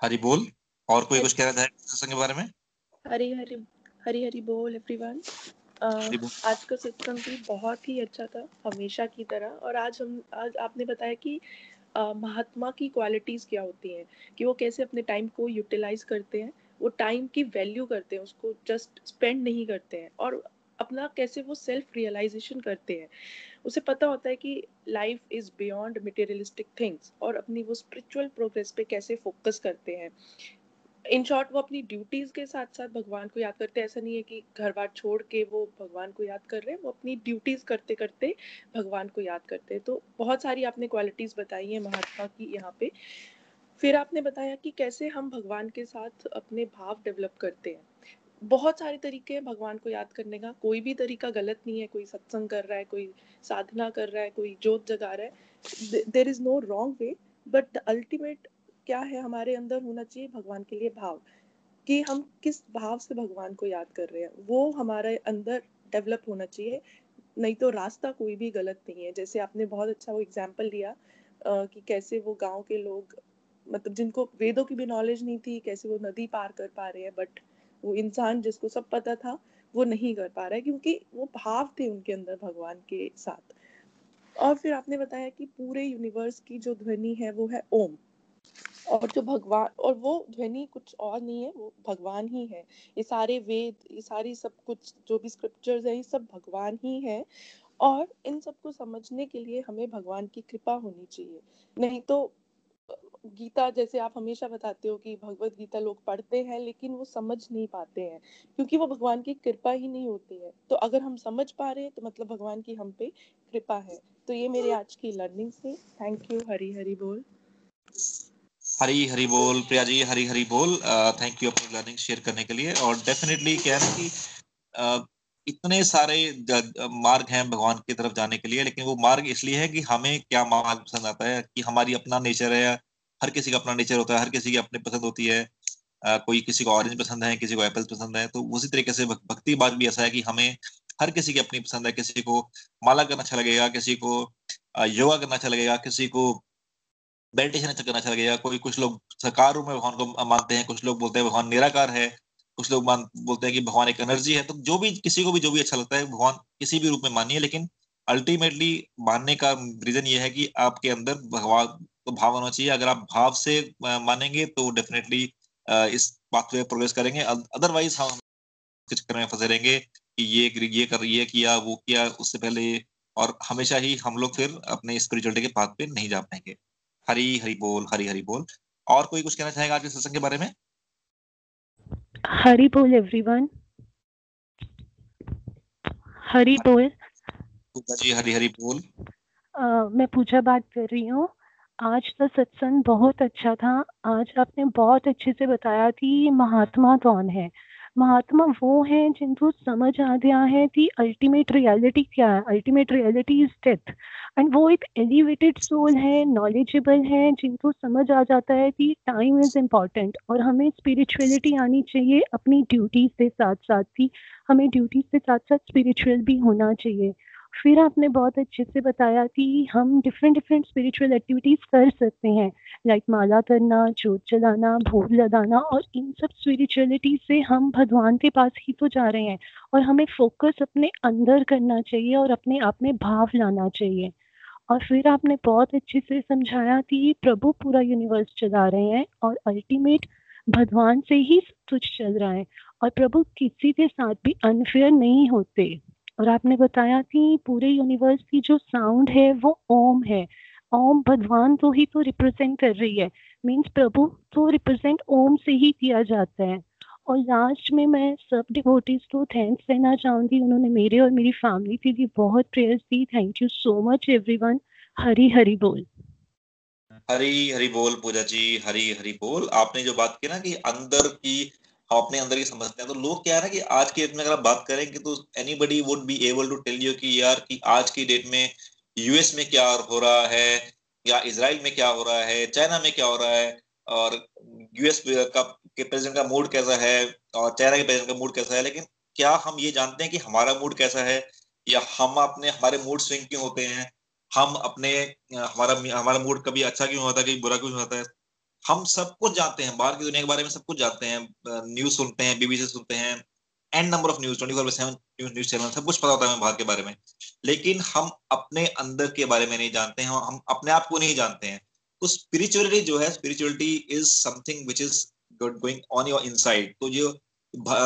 [SPEAKER 2] हरी बोल। और कोई कुछ कहना चाहे सत्संग के बारे में?
[SPEAKER 4] हरी हरी हरी हरी बोल एवरीवन आज का सत्संग भी बहुत ही अच्छा था हमेशा की तरह। और आज हम आज आपने बताया कि महात्मा की क्वालिटीज क्या होती हैं कि वो कैसे अपने टाइम को यूटिलाइज करते हैं वो टाइम की वैल्यू करते हैं उसको जस्ट स्पेंड नहीं करते हैं और अपना कैसे वो सेल्फ रियलाइजेशन करते हैं। उसे पता होता है कि life is beyond materialistic things और अपनी वो स्पिरिचुअल प्रोग्रेस पे कैसे फोकस करते हैं। इन शॉर्ट वो अपनी ड्यूटीज़ के साथ साथ भगवान को याद करते ऐसा नहीं है कि घर बार छोड़ के वो भगवान को याद कर रहे हैं, वो अपनी ड्यूटीज़ करते करते भगवान को याद करते हैं। तो बहुत सारी आपने क्वालिटीज बताई हैं महात्मा की यहाँ पे। फिर आपने बताया कि कैसे हम भगवान के साथ अपने भाव डेवलप करते हैं। बहुत सारे तरीके हैं भगवान को याद करने का। कोई भी तरीका गलत नहीं है, कोई सत्संग कर रहा है, कोई साधना कर रहा है, कोई जोत जगा रहा है। There is no wrong way but the ultimate क्या है हमारे अंदर होना चाहिए भगवान के लिए भाव? कि हम किस भाव से भगवान को याद कर रहे हैं? वो हमारे अंदर डेवलप होना चाहिए। नहीं तो रास्ता कोई भी गलत नहीं है। जैसे आपने बहुत अच्छा वो एग्ज़ाम्पल दिया कि कैसे वो गाँव के लोग मतलब जिनको वेदों की भी नॉलेज नहीं थी, कैसे वो नदी पार कर पा रहे हैं बट वो इंसान जिसको सब पता था, वो नहीं कर पा रहा है, क्योंकि वो भाव थे उनके अंदर भगवान के साथ। और फिर आपने बताया कि पूरे यूनिवर्स की जो ध्वनि है, वो है ओम। और जो भगवान, और वो ध्वनि कुछ और नहीं है, वो भगवान ही है। ये सारे वेद, ये सारी सब कुछ, जो भी स्क्रिप्चर्स है, ये सब भगवान ही है। और इन सबको समझने के लिए हमें भगवान की कृपा होनी चाहिए। नहीं तो गीता जैसे आप हमेशा बताते हो कि भगवत गीता लोग पढ़ते हैं, लेकिन वो समझ नहीं पाते हैं, क्योंकि वो भगवान की कृपा ही नहीं होती है। तो अगर हम समझ पा रहे हैं तो मतलब भगवान की हम पे कृपा है। तो ये मेरे आज की लर्निंग से। थैंक यू हरी हरी बोल।
[SPEAKER 2] हरी हरी बोल प्रिया जी हरी हरी बोल। थैंक यू अपनी लर्निंग शेयर करने के लिए। और डेफिनेटली क्या है कि uh, इतने सारे मार्ग हैं भगवान की तरफ़ जाने के लिए लेकिन वो मार्ग इसलिए है कि हमें क्या मार्ग पसंद आता है कि हमारी अपना नेचर है हर किसी का अपना नेचर होता है हर किसी की अपनी पसंद होती है। आ, कोई किसी को ऑरेंज पसंद है किसी को एप्पल पसंद है तो उसी तरीके से भक्ति बात भी ऐसा है कि हमें हर किसी की अपनी पसंद है। किसी को माला करना अच्छा लगेगा किसी को योगा करना अच्छा लगेगा किसी को मेडिटेशन करना अच्छा लगेगा कोई, कुछ लोग सरकार रूप में भगवान को मानते हैं, कुछ लोग बोलते हैं भगवान निराकार है, कुछ लोग मान, बोलते हैं कि भगवान एक एनर्जी है तो जो भी, किसी को भी, जो भी अच्छा लगता है, भगवान किसी भी रूप में मानिए, लेकिन अल्टीमेटली मानने का रीजन ये है कि आपके अंदर भगवान तो भाव होना चाहिए। अगर आप भाव से मानेंगे तो डेफिनेटली इस बात पे प्रोग्रेस करेंगे। अदरवाइज़ हम चक्कर में फंसे रहेंगे कि ये ये कर ये किया, वो किया, उससे पहले, और हमेशा ही हम लोग फिर अपने स्पिरिचुअलिटी के पाथ पे नहीं जा पाएँगे। हरी हरी बोल हरी हरी बोल। और कोई कुछ कहना चाहेगा आज के सत्संग के बारे में?
[SPEAKER 5] हरी बोल एवरीवन हरी बोल।
[SPEAKER 2] जी हरी हरी बोल।
[SPEAKER 5] uh, मैं पूजा बात कर रही हूँ। आज का सत्संग बहुत अच्छा था। आज आपने बहुत अच्छे से बताया कि महात्मा कौन है। महात्मा वो हैं जिनको समझ आ गया है कि अल्टीमेट रियलिटी क्या है? Ultimate reality is death and वो एक एलिवेटेड सोल है नॉलेजेबल है, जिनको समझ आ जाता है कि टाइम इज़ इंपॉर्टेंट और हमें स्पिरिचुअलिटी आनी चाहिए अपनी ड्यूटीज़ के साथ साथ ही हमें ड्यूटीज़ के साथ साथ स्पिरिचुअल भी होना चाहिए। फिर आपने बहुत अच्छे से बताया कि हम डिफरेंट डिफरेंट स्पिरिचुअल एक्टिविटीज़ कर सकते हैं लाइक माला करना, जोत जलाना, भोग लगाना और इन सब स्पिरिचुअलिटी से हम भगवान के पास ही तो जा रहे हैं और हमें फोकस अपने अंदर करना चाहिए और अपने आप में भाव लाना चाहिए। और फिर आपने बहुत अच्छे से समझाया कि प्रभु पूरा यूनिवर्स चला रहे हैं और अल्टीमेट भगवान से ही कुछ चल रहा है और प्रभु किसी के साथ भी अनफेयर नहीं होते। और आपने बताया कि पूरे यूनिवर्स की जो साउंड है, वो ओम है। ओम भगवान को ही तो रिप्रेजेंट कर रही है। मीन्स प्रभु तो रिप्रेजेंट ओम से ही किया जाता है। और लास्ट में मैं सब डिवोटीज को थैंक्स देना चाहूँगी। उन्होंने मेरे और मेरी फैमिली के लिए बहुत prayers the thank you so much everyone Hari Hari बोल।
[SPEAKER 2] हरी हरी बोल पूजा जी, हरी हरी बोल। आपने जो बात की ना कि अंदर की हम अपने अंदर ही समझते हैं। तो लोग क्या है ना कि आज की डेट में अगर आप बात करेंगे तो anybody would be able to tell you कि यार कि आज की डेट में यूएस में क्या हो रहा है या इसराइल में क्या हो रहा है चाइना में क्या हो रहा है और यूएस का के प्रेसिडेंट का मूड कैसा है और चाइना के प्रेसिडेंट का मूड कैसा है। लेकिन क्या हम ये जानते हैं कि हमारा मूड कैसा है या हम अपने, हमारे मूड स्विंग क्यों होते हैं? हम अपने, हमारा हमारा मूड कभी अच्छा क्यों होता है, कभी बुरा क्यों होता है? हम सब कुछ जानते हैं, बाहर की दुनिया के बारे में सब कुछ जानते हैं न्यूज़ सुनते हैं बीबीसी सुनते हैं and number of news twenty four seven news channel सब कुछ पता होता है हमें बाहर के बारे में। लेकिन हम अपने अंदर के बारे में नहीं जानते हैं, हम अपने आप को नहीं जानते हैं। तो स्पिरिचुअलिटी जो है spirituality is something which is going on your inside तो जो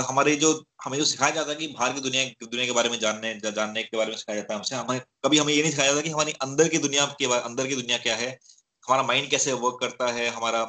[SPEAKER 2] हमारे जो, हमें जो सिखाया जाता है कि बाहर की दुनिया दुनिया के बारे में जानने जानने के बारे में सिखाया जाता है हमसे, हमें, कभी हमें ये नहीं सिखाया जाता कि हमारी अंदर की दुनिया के अंदर की दुनिया क्या है हमारा माइंड कैसे वर्क करता है, हमारा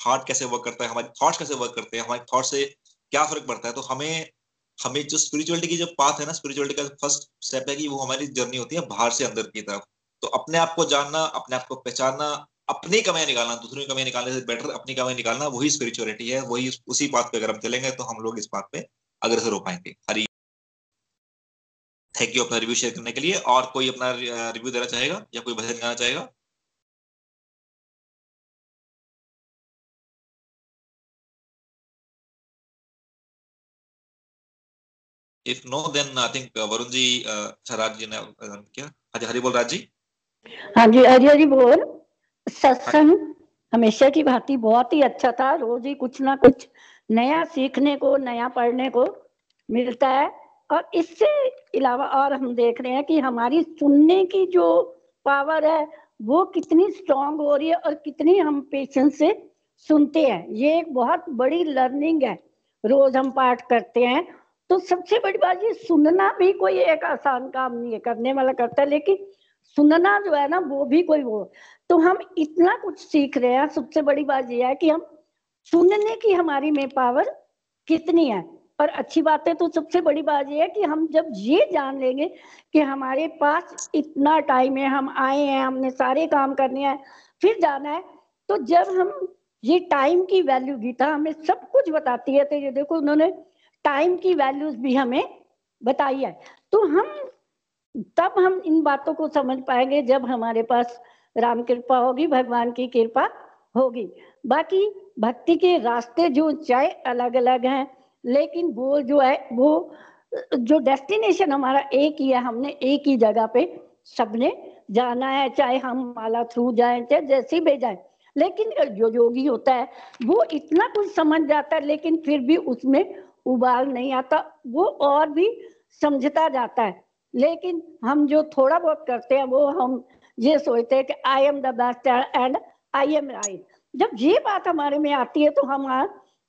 [SPEAKER 2] हार्ट कैसे वर्क करता है, हमारे थॉट्स कैसे वर्क करते हैं, हमारे थॉट से क्या फ़र्क पड़ता है? तो हमें हमें जो स्पिरिचुअलिटी की जो पाथ है ना स्पिरिचुअलिटी का फ़र्स्ट स्टेप है कि वो हमारी जर्नी होती है बाहर से अंदर की तरफ़। तो अपने आप को जानना, अपने आप को पहचानना, अपनी कमाई निकालना, दूसरों की कमाई निकालने से बेटर अपनी कमाई निकालना, वही स्पिरिचुअलिटी है, वही उसी बात पे अगर हम चलेंगे तो हम लोग इस बात पे अग्रसर हो पाएँगे। हरी थैंक यू अपना रिव्यू शेयर करने के लिए। और कोई अपना रिव्यू देना चाहेगा या कोई भजन गाना चाहेगा? If no then I think Varun ji Sharaj ji ने uh, क्या? हरी हरी बोल राज जी
[SPEAKER 6] हाँ जी हरी हरी बोल। सत्संग हमेशा की भांति बहुत ही अच्छा था। रोज ही कुछ ना कुछ नया सीखने को नया पढ़ने को मिलता है। और इससे अलावा और हम देख रहे हैं कि हमारी सुनने की जो पावर है वो कितनी स्ट्रांग हो रही है और कितनी हम पेशेंस से सुनते हैं। ये एक बहुत बड़ी लर्निंग है। रोज हम पाठ करते हैं तो सबसे बड़ी बात ये, सुनना भी कोई एक आसान काम नहीं है, करने वाला करता है, लेकिन सुनना जो है ना, वो भी कोई वो। तो हम इतना कुछ सीख रहे हैं, सबसे बड़ी बात यह है कि हम सुनने की हमारी में पावर कितनी है। और अच्छी बात है तो सबसे बड़ी बात यह है कि हम जब ये जान लेंगे कि हमारे पास इतना टाइम है, हम आए हैं, हमने सारे काम करने हैं, फिर जाना है तो जब हम ये टाइम की वैल्यू गीता हमें सब कुछ बताती है तो ये देखो उन्होंने टाइम की वैल्यूज़ भी हमें बताई है। तो हम, तब हम इन बातों को समझ पाएँगे जब हमारे पास राम कृपा होगी, भगवान की कृपा होगी। बाकी भक्ति के रास्ते जो चाहे अलग अलग हैं, लेकिन वो जो है, वो, जो डेस्टिनेशन हमारा एक ही है, हमने एक ही जगह पे सबने जाना है, चाहे हम माला थ्रू जाए, चाहे जैसे भी जाए। लेकिन जो योगी होता है, वो इतना कुछ समझ जाता है, लेकिन फिर भी उसमें उबाल नहीं आता, वो और भी समझता जाता है। लेकिन हम जो थोड़ा बहुत करते हैं, वो हम ये सोचते हैं कि I am the best and I am right जब ये बात हमारे में आती है तो हम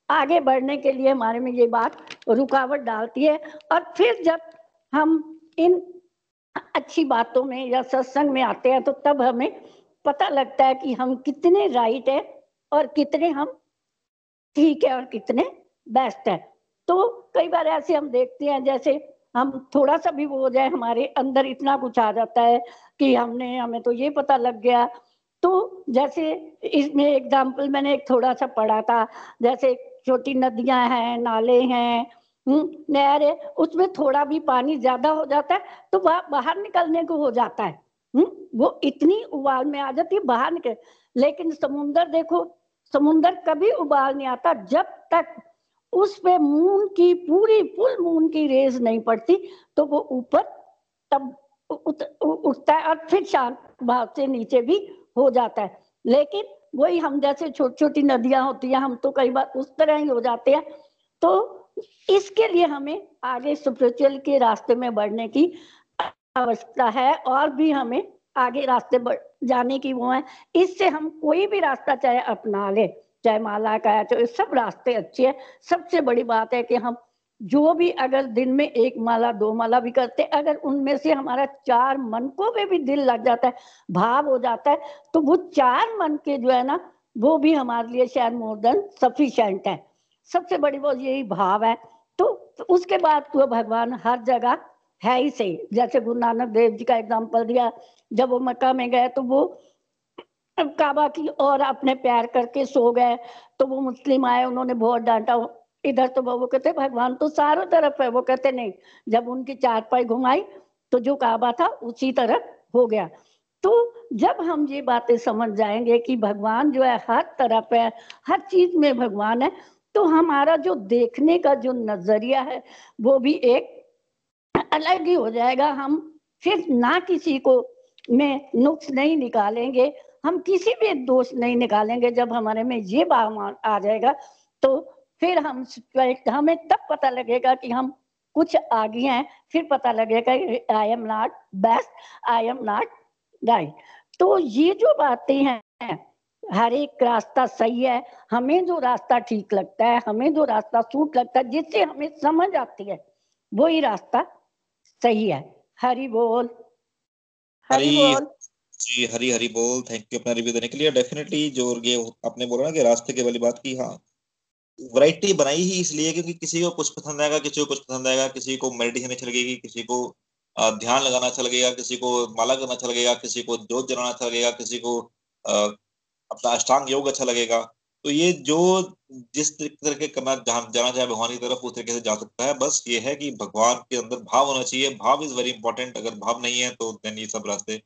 [SPEAKER 6] आगे बढ़ने के लिए हमारे में ये बात रुकावट डालती है। और फिर जब हम इन अच्छी बातों में या सत्संग में आते हैं तो तब हमें पता लगता है कि हम कितने राइट है और कितने हम ठीक है और कितने बेस्ट है। तो कई बार ऐसे हम देखते हैं जैसे हम थोड़ा सा भी वो हो जाए हमारे अंदर इतना कुछ आ जाता है कि हमने हमें तो ये पता लग गया। तो जैसे इसमें एग्ज़ाम्पल मैंने एक थोड़ा सा पढ़ा था जैसे छोटी नदियाँ हैं नाले हैं हम्म, नहर है उसमें थोड़ा भी पानी ज़्यादा हो जाता है तो वह बाहर निकलने को हो जाता है। हम्म, वो इतनी उबाल में आ जाती है बाहर निकल। लेकिन समुन्दर देखो समुन्दर कभी उबाल नहीं आता जब तक उस पे मून की, पूरी फुल मून की रेज नहीं पड़ती तो वो ऊपर तब उठता है और फिर शांत भाव से नीचे भी हो जाता है। लेकिन वही हम जैसे छोटी छोटी नदियाँ होती हैं, हम तो कई बार उस तरह ही हो जाते हैं। तो इसके लिए हमें आगे स्पिरिचुअल के रास्ते में बढ़ने की आवश्यकता है और भी हमें आगे रास्ते जाने की वो है। इससे हम कोई भी रास्ता चाहे अपना ले। चाहे माला का है तो सब रास्ते अच्छे हैं। सबसे बड़ी बात है कि हम जो भी अगर दिन में एक माला दो माला भी करते अगर उनमें से हमारा चार मन को भी, भी दिल लग जाता है भाव हो जाता है तो वो चार मन के जो है ना वो भी हमारे लिए शायद मोर देन सफिशियंट है। सबसे बड़ी वो यही भाव है। तो, तो उसके बाद तो भगवान हर जगह है ही सही। जैसे गुरु नानक देव जी का एग्ज़ाम्पल दिया जब वो मक्का में गए तो वो काबा की और अपने प्यार करके सो गए। तो वो मुस्लिम आए, उन्होंने बहुत डांटा। इधर तो वो कहते, भगवान तो चारों तरफ़ है। वो कहते, नहीं। जब उनकी चार पाई घुमाई तो जो काबा था, उसी तरफ़ हो गया। तो जब हम ये बातें समझ जाएँगे कि भगवान जो है, हर तरफ़ है, हर चीज़ में भगवान है तो हमारा जो देखने का जो नज़रिया है, वो भी एक अलग ही हो जाएगा। हम फिर ना किसी को में नुक्स नहीं निकालेंगे। हम किसी भी दोष नहीं निकालेंगे जब हमारे में ये भाव आ जाएगा तो फिर हम हमें तब पता लगेगा कि हम कुछ आगे हैं फिर पता लगेगा I am not best I am not right तो ये जो बातें हैं हर एक रास्ता सही है हमें जो रास्ता ठीक लगता है हमें जो रास्ता सूट लगता है जिससे हमें समझ आती है वही रास्ता सही है। हरी बोल।
[SPEAKER 2] हरी बोल। जी हरी हरी बोल थैंक यू अपना रिव्यू देने के लिए। डेफिनेटली जो ये आपने बोला ना कि रास्ते के वाली बात की हाँ। वैरायटी बनाई ही इसलिए क्योंकि किसी को कुछ पसंद आएगा, किसी को कुछ पसंद आएगा, किसी को मेडिटेशन अच्छा लगेगी, किसी को ध्यान लगाना अच्छा लगेगा, किसी को माला करना अच्छा लगेगा, किसी को जोत जलाना अच्छा लगेगा, किसी को अपना अष्टांग योग अच्छा लगेगा। तो ये जो जिस तरह के करना जाना चाहे, भगवान की तरफ़ उस तरीके से जा सकता है। बस ये है कि भगवान के अंदर भाव होना चाहिए। भाव इज़ वेरी इंपॉर्टेंट अगर भाव नहीं है तो देन ये सब रास्ते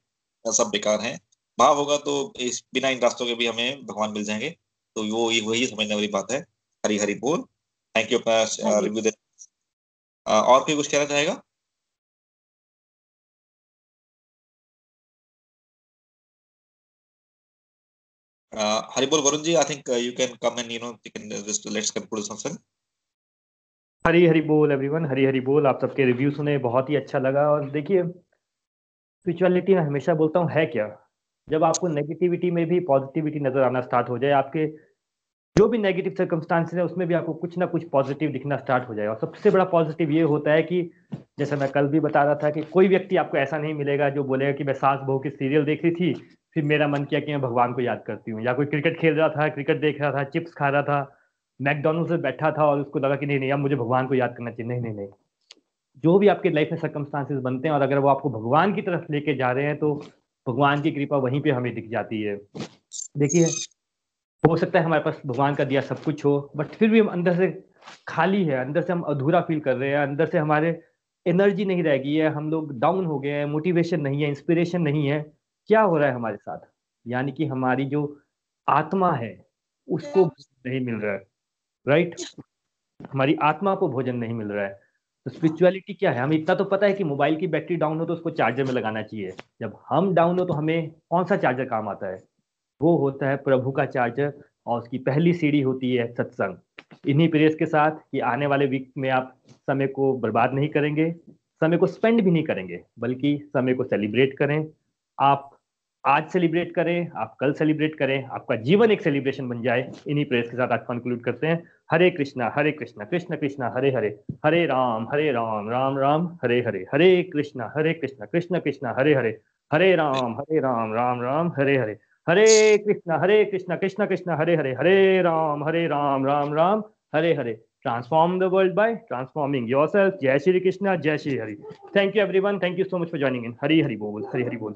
[SPEAKER 2] सब बेकार हैं। भाव होगा तो इस बिना इन रास्तों के भी हमें भगवान मिल जाएँगे। तो वो ये वही समझने वाली बात है। हरी हरी बोल। थैंक यू अपना रिव्यू दे और कोई कुछ कहना चाहेगा? Uh, Haribol Varunji, I think uh, you can come and you know you can just let's conclude something.
[SPEAKER 1] हरी हरी बोल एवरीवन हरी हरी बोल। आप सबके रिव्यू सुने बहुत ही अच्छा लगा। और देखिए स्पिरिचुअलिटी मैं हमेशा बोलता हूँ, है क्या? जब आपको नेगेटिविटी में भी पॉजिटिविटी नज़र आना स्टार्ट हो जाए, आपके जो भी नेगेटिव सर्कमस्टांसेस है, उसमें भी आपको कुछ ना कुछ पॉजिटिव दिखना स्टार्ट हो जाएगा। और सबसे बड़ा पॉजिटिव ये होता है कि, जैसे मैं कल भी बता रहा था कि कोई व्यक्ति आपको ऐसा नहीं मिलेगा जो बोलेगा कि मैं सास बहू की सीरियल देख रही थी, फिर मेरा मन किया कि मैं भगवान को याद करती हूँ। या कोई क्रिकेट खेल रहा था क्रिकेट देख रहा था चिप्स खा रहा था मैकडोनल्ड से बैठा था और उसको लगा कि नहीं नहीं, अब मुझे भगवान को याद करना चाहिए। नहीं नहीं नहीं। जो भी आपके लाइफ में सर्कमस्टांसेस बनते हैं और अगर वो आपको भगवान की तरफ़ लेके जा रहे हैं तो भगवान की कृपा वहीं पे हमें दिख जाती है। देखिए हो सकता है हमारे पास भगवान का दिया सब कुछ हो बट फिर भी हम अंदर से खाली है अंदर से हम अधूरा फील कर रहे हैं अंदर से हमारे एनर्जी नहीं रह गई है हम लोग डाउन हो गए हैं मोटिवेशन नहीं है इंस्पिरेशन नहीं है। क्या हो रहा है हमारे साथ? यानी कि हमारी जो आत्मा है उसको नहीं मिल रहा है राइट हमारी आत्मा को भोजन नहीं मिल रहा है। तो स्पिरिचुअलिटी क्या है? हमें इतना तो पता है कि मोबाइल की बैटरी डाउन हो तो उसको चार्जर में लगाना चाहिए। जब हम डाउन हो तो हमें कौन सा चार्जर काम आता है? वो होता है प्रभु का चार्जर और उसकी पहली सीढ़ी होती है सत्संग। इन्हीं प्रेस के साथ कि आने वाले वीक में आप समय को बर्बाद नहीं करेंगे, समय को स्पेंड भी नहीं करेंगे, बल्कि समय को सेलिब्रेट करें। आप आज सेलिब्रेट करें, आप कल सेलिब्रेट करें, आपका जीवन एक सेलिब्रेशन बन जाए। इन्हीं प्रेस के साथ आज कंक्लूड करते हैं। Hare Krishna Hare Krishna, Krishna Krishna, Hare Hare. Hare Ram Hare Ram Ram Ram, Hare Hare. Hare Krishna Hare Krishna, Krishna Krishna, Hare Hare. Hare Ram Hare Ram Ram Ram, Hare Hare. Hare Krishna Hare Krishna, Krishna Krishna, Hare Hare. Hare Ram Hare Ram Ram Ram, Hare Hare. Transform the world by transforming yourself जय श्री कृष्णा, जय Shri Hari. Thank you everyone thank you so much for joining in Hari Hari बोल, हरी हरि बोल।